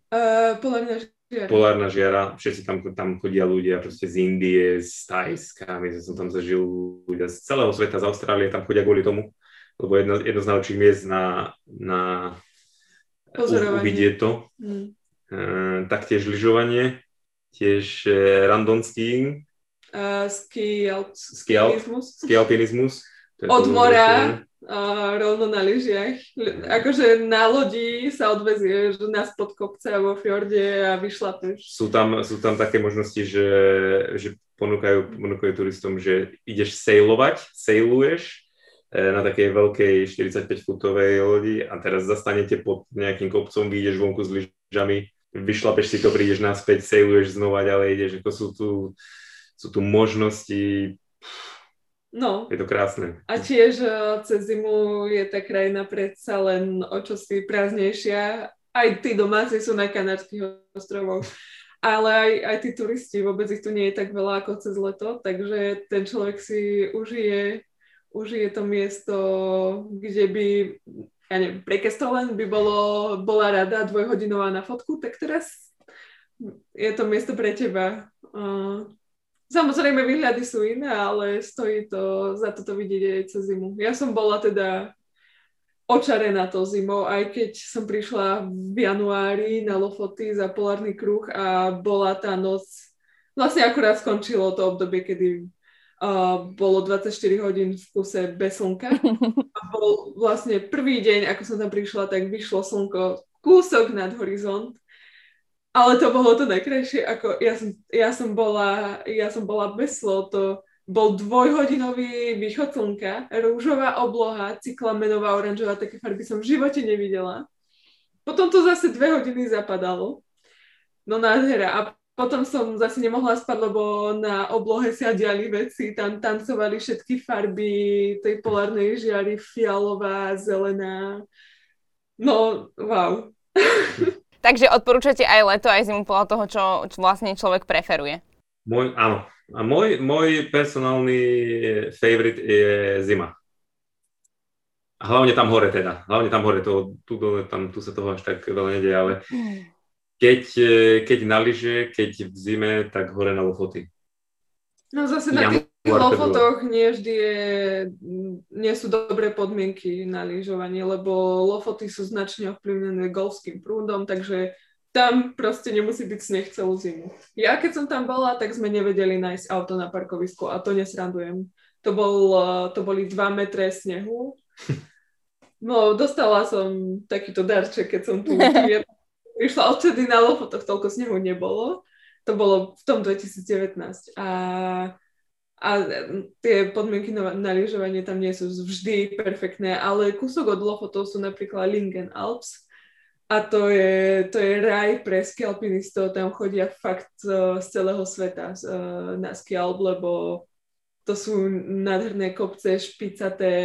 Uh, podľa mňa žiar. polárna žiara, všetci tam, tam chodia ľudia proste z Indie, z Tajska, my som tam zažil ľudia z celého sveta, z Austrálie, tam chodia kvôli tomu, lebo jedno, jedno z najlepších miest na, na uvidieť to. Hm. E, taktiež lyžovanie, tiež e, random skiing, Uh, ski, alp, Ski alp. alpinizmus. ski alpinizmus. Od mora uh, rovno na lyžiach. L- Akože na lodi sa odvezieš na spod kopca vo fjorde a vyšlapeš. Sú tam, sú tam také možnosti, že, že ponúkajú, ponúkajú turistom, že ideš sailovať, sailuješ e, na takej veľkej 45-futovej lodi a teraz zastanete pod nejakým kopcom, vyjdeš vonku s lyžami, vyšlapeš si to, prídeš naspäť, sailuješ znova ďalej, ideš, ako sú tu, sú tu možnosti, No. je to krásne. A tiež uh, cez zimu je tá krajina predsa len o čosi prázdnejšia. Aj tí domáci sú na Kanárskych ostrovoch, ale aj, aj tí turisti, vôbec ich tu nie je tak veľa ako cez leto, takže ten človek si užije, užije to miesto, kde by, ja neviem, pre Kestolen by bolo, bola rada dvojhodinová na fotku, tak teraz je to miesto pre teba. Samozrejme, výhľady sú iné, ale stojí to za toto vidieť aj cez zimu. Ja som bola teda očarená to zimou, aj keď som prišla v januári na Lofoty za polárny kruh a bola tá noc, vlastne akurát skončilo to obdobie, kedy bolo 24 hodín v kuse bez slnka. A bol vlastne prvý deň, ako som tam prišla, tak vyšlo slnko kúsok nad horizont. Ale to bolo to najkrajšie, ako ja som, ja som, bola, ja som bola bez slov, to bol dvojhodinový východ slnka, rúžová obloha, cyklamenová, oranžová, také farby som v živote nevidela. Potom to zase dve hodiny zapadalo. No nádhera. A potom som zase nemohla spať, lebo na oblohe sa diali veci, tam tancovali všetky farby tej polárnej žiary, fialová, zelená. No, wow. Takže odporúčate aj leto, aj zimu podľa toho, čo, čo vlastne človek preferuje. Môj, áno. A môj, môj personálny favorite je zima. A hlavne tam hore teda. Hlavne tam hore. To, tu, dole, tam, tu sa toho až tak veľa nedie, ale keď, eh, keď na lyže, keď v zime, tak hore na Lofoty. No zase na tých Lofotoch nie vždy je, nie sú dobré podmienky na lyžovanie, lebo Lofoty sú značne ovplyvnené golfským prúdom, takže tam proste nemusí byť sneh celú zimu. Ja keď som tam bola, tak sme nevedeli nájsť auto na parkovisku a to nesrandujem. To, bol, eh, to boli 2 metre snehu. No, dostala som takýto darček, keď som tu prišla odtedy na Lofotoch, toľko snehu nebolo. To bolo v tom 2019. A, a tie podmienky na, na lyžovanie tam nie sú vždy perfektné, ale kúsok od Lofotov sú napríklad Lingen Alps, a to je, to je raj pre skialpinistov, tam chodia fakt uh, z celého sveta uh, na skialp, lebo to sú nádherné kopce, špicaté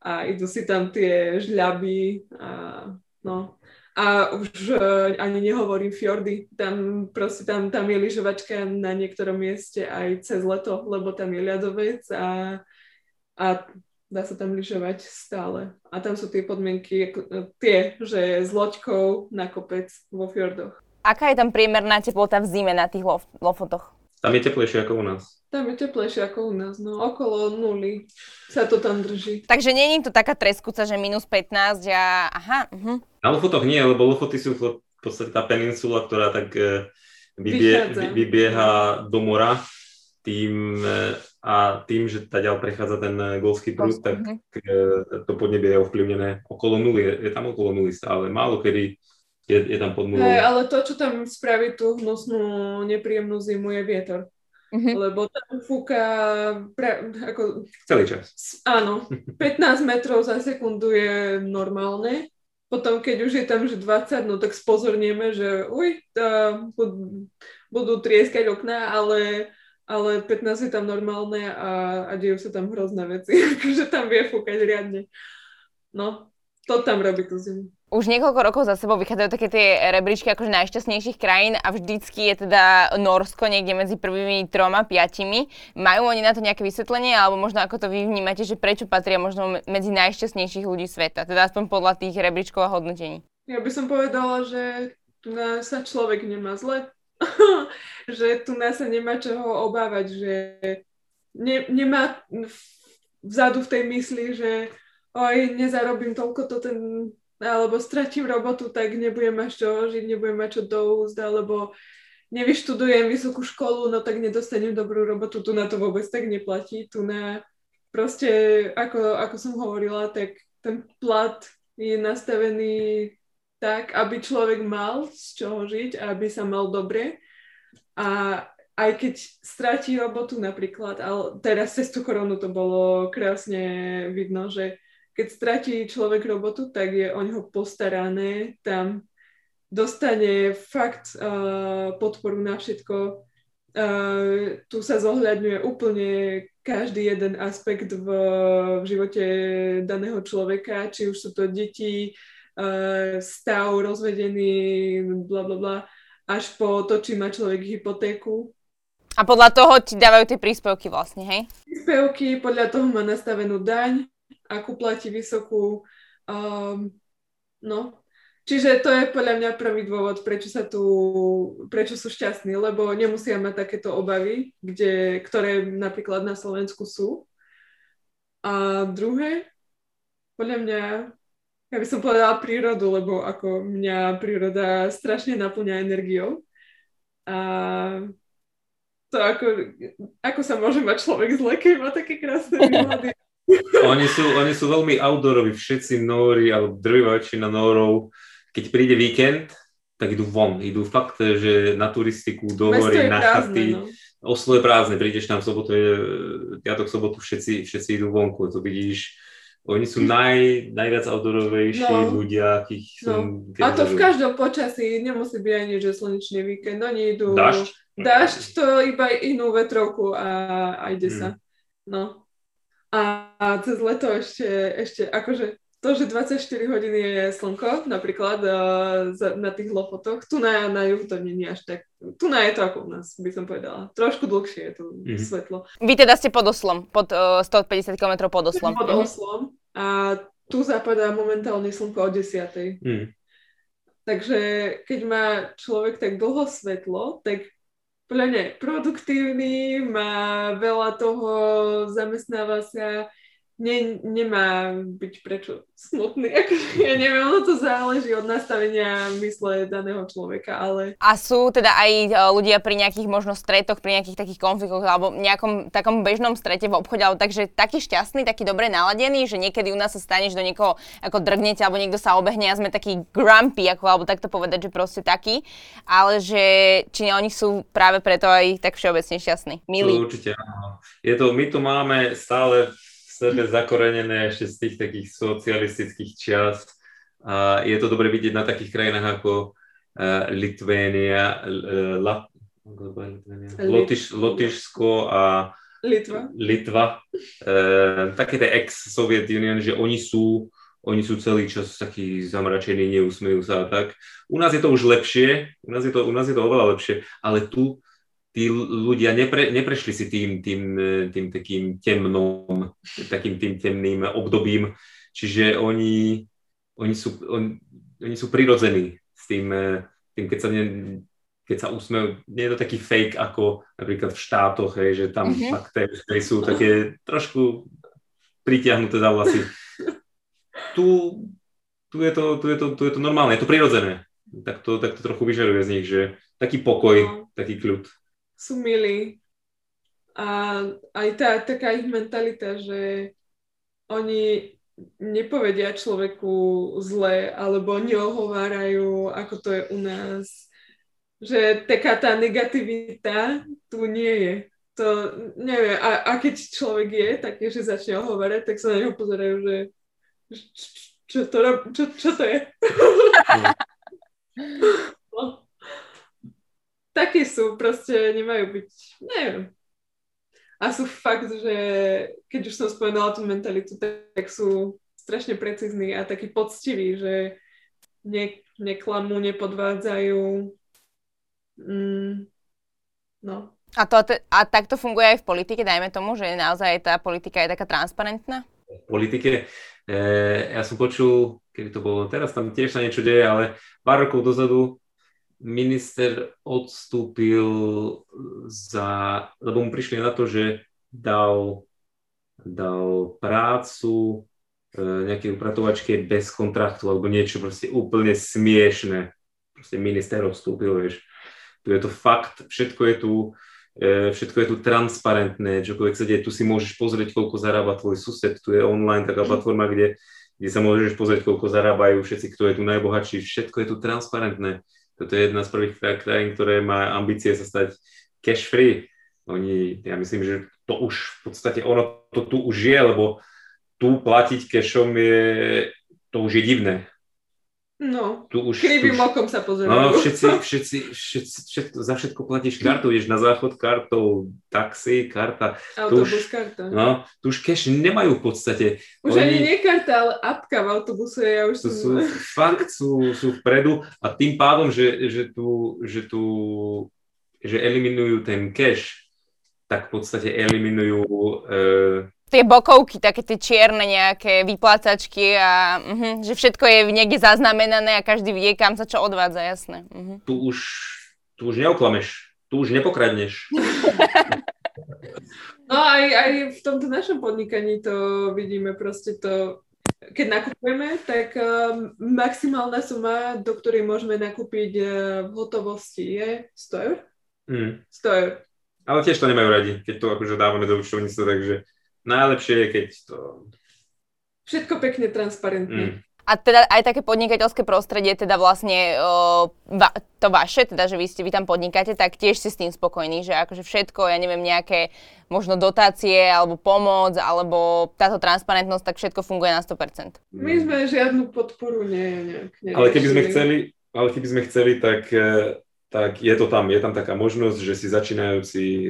a idú si tam tie žľaby a no. A už uh, ani nehovorím fjordy, tam proste tam, tam je lyžovačka na niektorom mieste aj cez leto, lebo tam je ľadovec a, a dá sa tam lyžovať stále. A tam sú tie podmienky, ako, tie, že s loďkou na kopec vo fjordoch. Aká je tam priemerná teplota v zime na tých lof- lofotoch? Tam je teplejšie ako u nás. Tam je teplejšie ako u nás, no okolo nuly sa to tam drží. Takže není to taká treskúca, že minus 15 a aha, uh-huh. Na Lofotoch nie, lebo Lofoty sú v podstate tá peninsula, ktorá tak e, vybie, Vychádza. vybieha do mora tým, e, a tým, že taďal prechádza ten e, golfský prúd, tak e, to podnebie je ovplyvnené okolo nuly, je, je tam okolo nuly stále, málo kedy je, je tam pod nulou. Hej, ale to, čo tam spraví tú hnusnú, nepríjemnú zimu, je vietor. Uh-huh. Lebo tam fúka, pre, ako, Celý čas. s- áno, 15 metrov za sekundu je normálne. Potom, keď už je tam že 20, no tak spozornieme, že uj, tá, budú, budú trieskať okná, ale, ale 15 je tam normálne a, a dejú sa tam hrozné veci. že tam vie fúkať riadne. No, to tam robí tú zimu. Už niekoľko rokov za sebou vychádzajú také tie rebríčky akože najšťastnejších krajín a vždycky je teda Norsko niekde medzi prvými troma, piatimi. Majú oni na to nejaké vysvetlenie, alebo možno ako to vy vnímate, že prečo patria možno medzi najšťastnejších ľudí sveta? Teda aspoň podľa tých rebríčkov a hodnotení. Ja by som povedala, že tu sa človek nemá zle, že tu nás sa nemá čoho obávať, že ne, nemá vzadu v tej mysli, že oj, nezarobím toľko to ten alebo stratím robotu, tak nebudem mať čo žiť, nebudem mať čo doúsť, alebo nevyštudujem vysokú školu, no tak nedostanem dobrú robotu, tu na to vôbec tak neplatí, tu na proste, ako, ako som hovorila, tak ten plat je nastavený tak, aby človek mal z čoho žiť aby sa mal dobre. A aj keď stratí robotu napríklad, ale teraz cez tú koronu to bolo krásne vidno, že keď stratí človek robotu, tak je o neho postarané, tam dostane fakt uh, podporu na všetko. Uh, tu sa zohľadňuje úplne každý jeden aspekt v, v živote daného človeka, či už sú to deti, uh, stav, rozvedený, bla bla bla, až po to, či má človek hypotéku. A podľa toho ti dávajú tie príspevky vlastne, hej? Príspevky, podľa toho má nastavenú daň, akú platí vysokú. Um, no, Čiže to je podľa mňa prvý dôvod, prečo sa tu, prečo sú šťastní, lebo nemusia mať takéto obavy, kde, ktoré napríklad na Slovensku sú. A druhé, podľa mňa, ja by som povedala prírodu, lebo ako mňa príroda strašne naplňa energiou. A to ako, ako sa môže mať človek zle, keď má také krásne výhľady. Oni, sú, oni sú veľmi outdooroví, všetci nóri, alebo drvivá väčšina nórov. Keď príde víkend, tak idú von. Idú fakt, že na turistiku, do hory, na chaty. No. Oslo je prázdne, prídeš tam v sobotu, je, piatok, sobotu, všetci, všetci idú vonku. To vidíš, oni sú naj, najviac outdoorovejší no. ľudia, akých no. som... A to v každom počasí, nemusí byť ani, že slnečný víkend, oni idú... Dažď? Dažď to iba inú vetrovku a, a ide sa. Mm. No. A, a cez leto ešte, ešte akože to, že 24 hodín je slnko, napríklad uh, na tých lofotoch, tu na, na juhu to nie je až tak, tu na je to ako u nás, by som povedala. Trošku dlhšie je to mm-hmm. svetlo. Vy teda ste pod Oslom, pod uh, 150 km pod Oslom. Pod mm-hmm. Oslom a tu zapadá momentálne slnko o 10. Mm. Takže keď má človek tak dlho svetlo, tak je produktívny, má veľa toho, zamestnáva sa, ne, nemá byť prečo smutný. ja neviem, ono to záleží od nastavenia mysle daného človeka, ale... A sú teda aj e, ľudia pri nejakých možno stretoch, pri nejakých takých konfliktoch alebo nejakom takom bežnom strete v obchode, alebo takže taký šťastný, taký dobre naladený, že niekedy u nás sa stane, že do niekoho ako drgnete alebo niekto sa obehne a sme takí grumpy, ako, alebo takto povedať, že proste taký, ale že či oni sú práve preto aj tak všeobecne šťastní, milí. Určite áno. Je to, my to máme stále sebe zakorenené ešte z tých takých socialistických čias. A je to dobre vidieť na takých krajinách ako uh, Litvénia, uh, La, Lotyš, Lotyšsko a Litva. Litva. Uh, také tie ex-Soviet Union, že oni sú, oni sú celý čas takí zamračení, neusmejú sa a tak. U nás je to už lepšie, u nás je to, u nás je to oveľa lepšie, ale tu tí ľudia nepre, neprešli si tým, tým, tým takým temnom, takým tým temným obdobím, čiže oni, oni, sú, on, oni sú prirodzení s tým, tým keď sa ne, keď sa usmejú, nie je to taký fake ako napríklad v štátoch, hej, že tam mm-hmm. fakt tie sú také trošku pritiahnuté za vlasy. Tu, tu, je to, tu, je to, tu je to normálne, je to prirodzené. Tak to, tak to trochu vyžaruje z nich, že taký pokoj, no. taký kľud sú milí. A aj tá taká ich mentalita, že oni nepovedia človeku zle alebo neohovárajú, ako to je u nás. Že taká tá negativita tu nie je. To neviem, a, a keď človek je taký, že začne ohovárať, tak sa na neho pozerajú, že čo to, čo, čo to je? takí sú, proste nemajú byť, neviem. A sú fakt, že keď už som spomenula tú mentalitu, tak sú strašne precizní a takí poctiví, že ne, neklamú, nepodvádzajú. Mm, no. A, to, a tak to funguje aj v politike, dajme tomu, že naozaj tá politika je taká transparentná? V politike, e, ja som počul, kedy to bolo, teraz tam tiež sa niečo deje, ale pár rokov dozadu minister odstúpil za, lebo mu prišli na to, že dal, dal prácu e, nejakej upratovačke bez kontraktu alebo niečo proste úplne smiešné. Proste minister odstúpil, vieš. Tu je to fakt, všetko je tu, e, všetko je tu transparentné, čokoľvek sa deje, tu si môžeš pozrieť, koľko zarába tvoj sused, tu je online taká platforma, kde, kde sa môžeš pozrieť, koľko zarábajú všetci, kto je tu najbohatší, všetko je tu transparentné toto je jedna z prvých krajín, ktoré má ambície sa stať cash free. Oni, ja myslím, že to už v podstate ono to tu už je, lebo tu platiť cashom je, to už je divné. No, tu už, krivým tu už, okom sa pozerajú. No, všetci, všetci, všetci, všetko, za všetko platíš kartou, ideš na záchod kartou, taxi, karta. Autobus, tu už, karta. No, tu už cash nemajú v podstate. Už Oni, ani nie karta, ale apka v autobuse. Ja už to sú, fakt sú, sú vpredu a tým pádom, že, že, tu, že, tu, že eliminujú ten cash, tak v podstate eliminujú uh, tie bokovky, také tie čierne nejaké vyplácačky a uh, že všetko je niekde zaznamenané a každý vie, kam sa čo odvádza, jasné. Uh-huh. Tu už, tu už neoklameš, tu už nepokradneš. no aj, aj v tomto našom podnikaní to vidíme proste to, keď nakupujeme, tak uh, maximálna suma, do ktorej môžeme nakúpiť uh, v hotovosti je 100 eur? Mm. 100 eur. Ale tiež to nemajú radi, keď to akože dávame do účtovníctva, takže najlepšie je, keď to... Všetko pekne transparentné. Mm. A teda aj také podnikateľské prostredie, teda vlastne o, va, to vaše, teda že vy, ste, vy tam podnikáte, tak tiež si s tým spokojní, že akože všetko, ja neviem, nejaké možno dotácie alebo pomoc, alebo táto transparentnosť, tak všetko funguje na 100%. My sme žiadnu podporu nie, nejak Ale keby sme chceli, ale keby sme chceli, tak, e, tak je to tam, je tam taká možnosť, že si začínajúci e,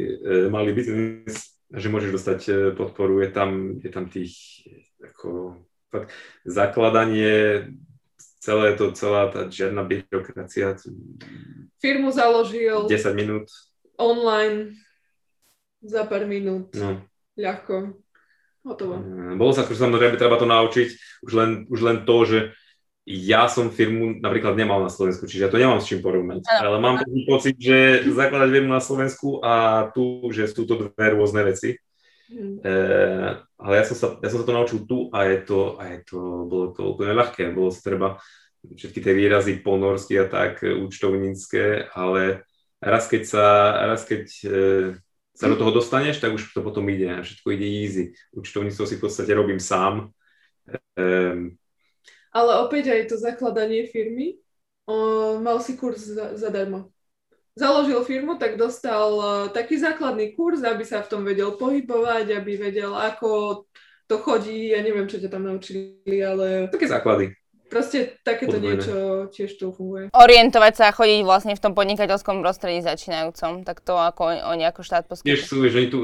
malý biznis že môžeš dostať e, podporu, je tam, je tam tých ako, fakt, zakladanie, celé to, celá tá žiadna byrokracia. Firmu založil 10 minút. Online za pár minút. No. Ľahko. Hotovo. E, bolo sa akože samozrejme treba to naučiť, už len, už len to, že ja som firmu napríklad nemal na Slovensku, čiže ja to nemám s čím porovnať. Ale mám pocit, že zakladať firmu na Slovensku a tu, že sú to dve rôzne veci. Mm. E, ale ja som, sa, ja som sa to naučil tu a je to, a je to bolo to úplne ľahké. Bolo sa treba všetky tie výrazy ponorsky a tak účtovnícke, ale raz keď sa, raz keď e, sa do toho dostaneš, tak už to potom ide a všetko ide easy. Účtovníctvo si v podstate robím sám. E, ale opäť aj to zakladanie firmy, o, mal si kurz za, zadarmo. Založil firmu, tak dostal uh, taký základný kurz, aby sa v tom vedel pohybovať, aby vedel, ako to chodí, ja neviem, čo ťa tam naučili, ale... Také základy. Proste takéto Podvojné. niečo tiež tu funguje. Orientovať sa a chodiť vlastne v tom podnikateľskom prostredí začínajúcom, tak to ako oni ako štát poskytujú. Tiež chcú, že oni, tu,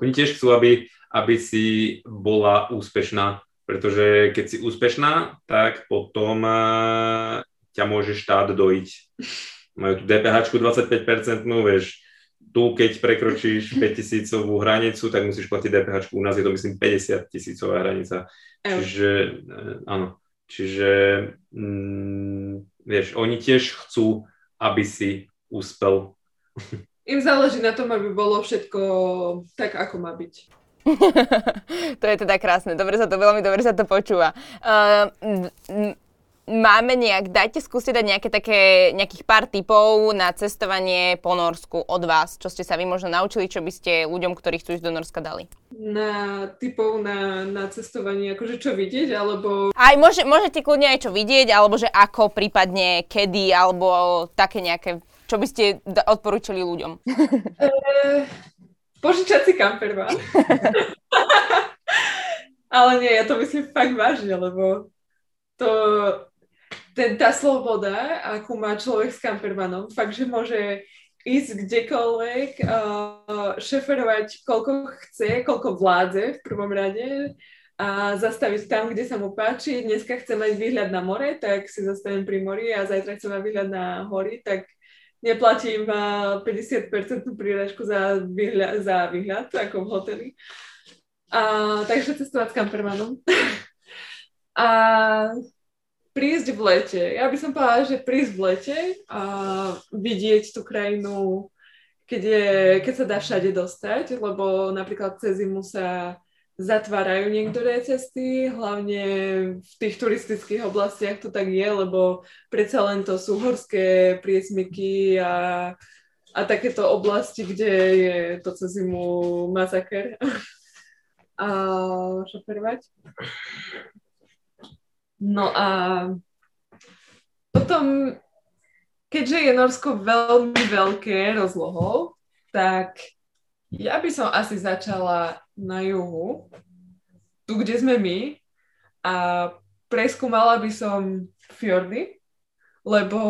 oni tiež chcú, aby, aby si bola úspešná pretože keď si úspešná, tak potom uh, ťa môže štát dojiť. Majú tu DPH 25%, no vieš, tu keď prekročíš 5000 hranicu, tak musíš platiť DPH. U nás je to myslím 50 tisícová hranica. Čiže uh, áno. Čiže mm, vieš, oni tiež chcú, aby si úspel. Im záleží na tom, aby bolo všetko tak, ako má byť. to je teda krásne, dobre sa to, veľmi dobre sa to počúva. Uh, máme nejak, dajte skúsiť dať nejaké také, nejakých pár tipov na cestovanie po Norsku od vás, čo ste sa vy možno naučili, čo by ste ľuďom, ktorí chcú ísť do Norska dali. Na typov na, na cestovanie, akože čo vidieť, alebo... Aj môže, môžete kľudne aj čo vidieť, alebo že ako, prípadne kedy, alebo také nejaké, čo by ste odporúčili ľuďom. Požičať si campervan. Ale nie, ja to myslím fakt vážne, lebo to, ten, tá sloboda, akú má človek s campervanom, fakt, že môže ísť kdekoľvek, uh, šeferovať koľko chce, koľko vládze v prvom rade, a zastaviť tam, kde sa mu páči. Dneska chcem mať výhľad na more, tak si zastavím pri mori a zajtra chcem mať výhľad na hory, tak neplatím 50% príražku za výhľad, za výhľad, ako v hoteli. A, takže cestovať s kampermanom. a prísť v lete. Ja by som povedala, že prísť v lete a vidieť tú krajinu, keď, je, keď sa dá všade dostať, lebo napríklad cez zimu sa zatvárajú niektoré cesty, hlavne v tých turistických oblastiach to tak je, lebo predsa len to sú horské priesmyky a, a takéto oblasti, kde je to cez zimu masaker. a šoferovať. No a potom, keďže je Norsko veľmi veľké rozlohou, tak ja by som asi začala na juhu, tu, kde sme my, a preskúmala by som fjordy, lebo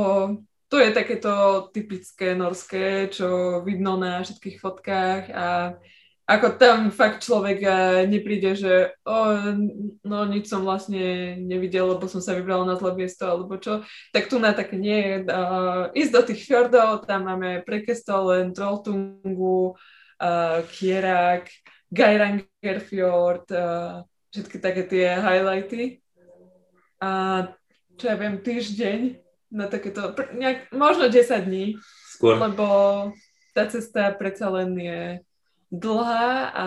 to je takéto typické norské, čo vidno na všetkých fotkách a ako tam fakt človek nepríde, že o, no nič som vlastne nevidel, lebo som sa vybrala na zlé miesto alebo čo, tak tu na tak nie. Uh, ísť do tých fjordov, tam máme Prekestolen, Trolltungu, uh, Kierak, Geirangerfjord, uh, všetky také tie highlighty. A čo ja viem, týždeň na takéto, nejak, možno 10 dní, Skôr. lebo tá cesta predsa len je dlhá a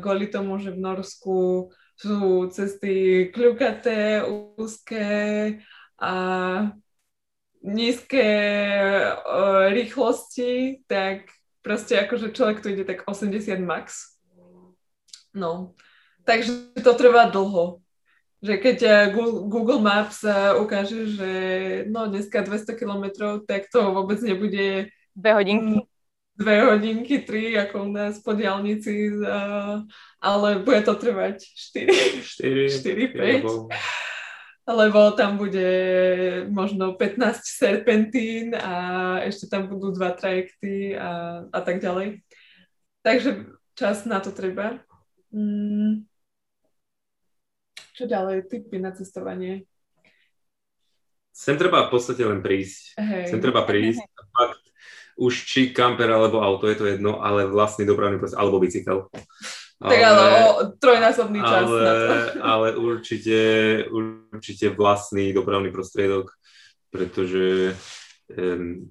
kvôli tomu, že v Norsku sú cesty kľukaté, úzké a nízke uh, rýchlosti, tak proste akože človek tu ide tak 80 max. No, takže to trvá dlho. Že keď Google Maps ukáže, že no dneska 200 km, tak to vôbec nebude dve hodinky dve hodinky, tri, ako u nás po diálnici, uh, ale bude to trvať 4, 4, 4 5. Lebo tam bude možno 15 serpentín a ešte tam budú dva trajekty a, a tak ďalej. Takže čas na to treba. Mm. Čo ďalej? Typy na cestovanie? Sem treba v podstate len prísť. Hej. Sem treba prísť. Fakt, už či kamper alebo auto, je to jedno, ale vlastný dopravný prostriedok, alebo bicykel. Tak ale, o trojnásobný čas ale, na to. ale určite, určite vlastný dopravný prostriedok, pretože um,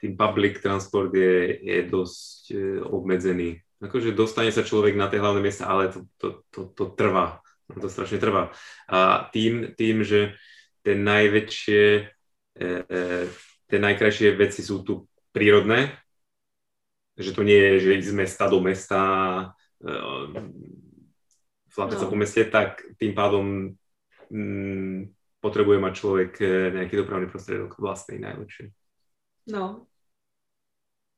tým public transport je, je dosť uh, obmedzený. Akože dostane sa človek na tie hlavné miesta, ale to, to, to, to trvá. To strašne trvá. A tým, tým že tie najväčšie, e, e, tie najkrajšie veci sú tu prírodné, že to nie je, že z mesta do mesta, flákať no. sa po meste, tak tým pádom mm, potrebuje mať človek e, nejaký dopravný prostriedok vlastný najlepšie. No,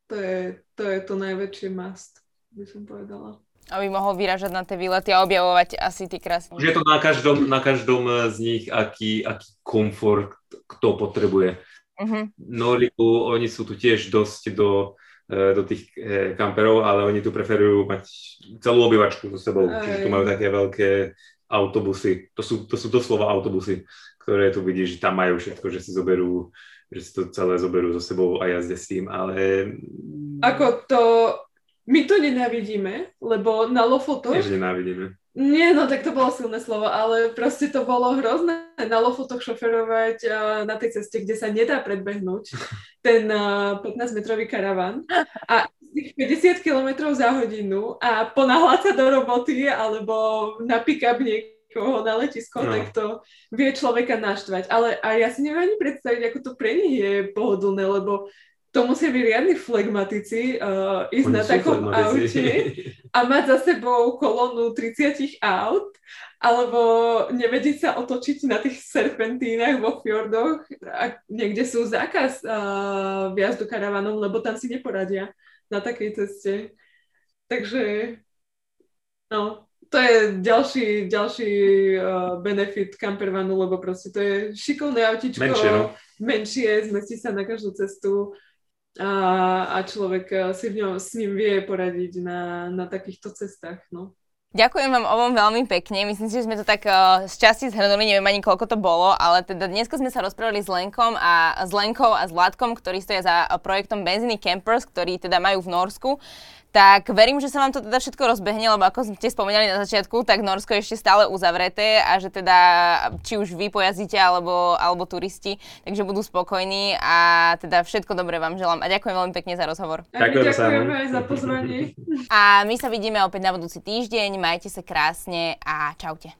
to je, to je to najväčšie must, by som povedala. Aby mohol vyražať na tie výlety a objavovať asi tí krásne. Už je to na každom, na každom z nich, aký, aký komfort kto potrebuje. Uh-huh. Noriku, oni sú tu tiež dosť do, e, do tých e, kamperov, ale oni tu preferujú mať celú obyvačku so sebou. Aj. Čiže tu majú také veľké autobusy. To sú, to sú doslova autobusy, ktoré tu vidíš, že tam majú všetko, že si zoberú že si to celé zoberú so sebou a jazde s tým, ale... Ako to... My to nenávidíme, lebo na Lofotoch... Tiež nenávidíme. Nie, no tak to bolo silné slovo, ale proste to bolo hrozné na lofotoch šoferovať uh, na tej ceste, kde sa nedá predbehnúť ten uh, 15-metrový karavan a 50 km za hodinu a ponáhľať sa do roboty alebo na pick-up niekoho na letisko, no. tak to vie človeka naštvať. Ale a ja si neviem ani predstaviť, ako to pre nich je pohodlné, lebo to musia byť riadni flegmatici uh, ísť Oni na takom aute a mať za sebou kolónu 30 aut alebo nevedieť sa otočiť na tých serpentínach vo fjordoch a niekde sú zákaz uh, viazdu karavanom, lebo tam si neporadia na takej ceste. Takže no, to je ďalší, ďalší uh, benefit campervanu, lebo proste to je šikovné autičko, menšie, no? menšie zmestí sa na každú cestu a, a človek eh, si v ňom, s ním vie poradiť na, na takýchto cestách. No. Ďakujem vám obom veľmi pekne. Myslím si, že sme to tak uh, z časti zhrnuli, neviem ani koľko to bolo, ale teda dnes sme sa rozprávali s Lenkom a s Lenkou a s Vládkom, ktorí stoja za projektom Benziny Campers, ktorý teda majú v Norsku tak verím, že sa vám to teda všetko rozbehne, lebo ako ste spomínali na začiatku, tak Norsko je ešte stále uzavreté a že teda či už vy pojazdíte alebo, alebo turisti, takže budú spokojní a teda všetko dobré vám želám a ďakujem veľmi pekne za rozhovor. Ďakujem ďakujeme aj za pozvanie. A my sa vidíme opäť na budúci týždeň, majte sa krásne a čaute.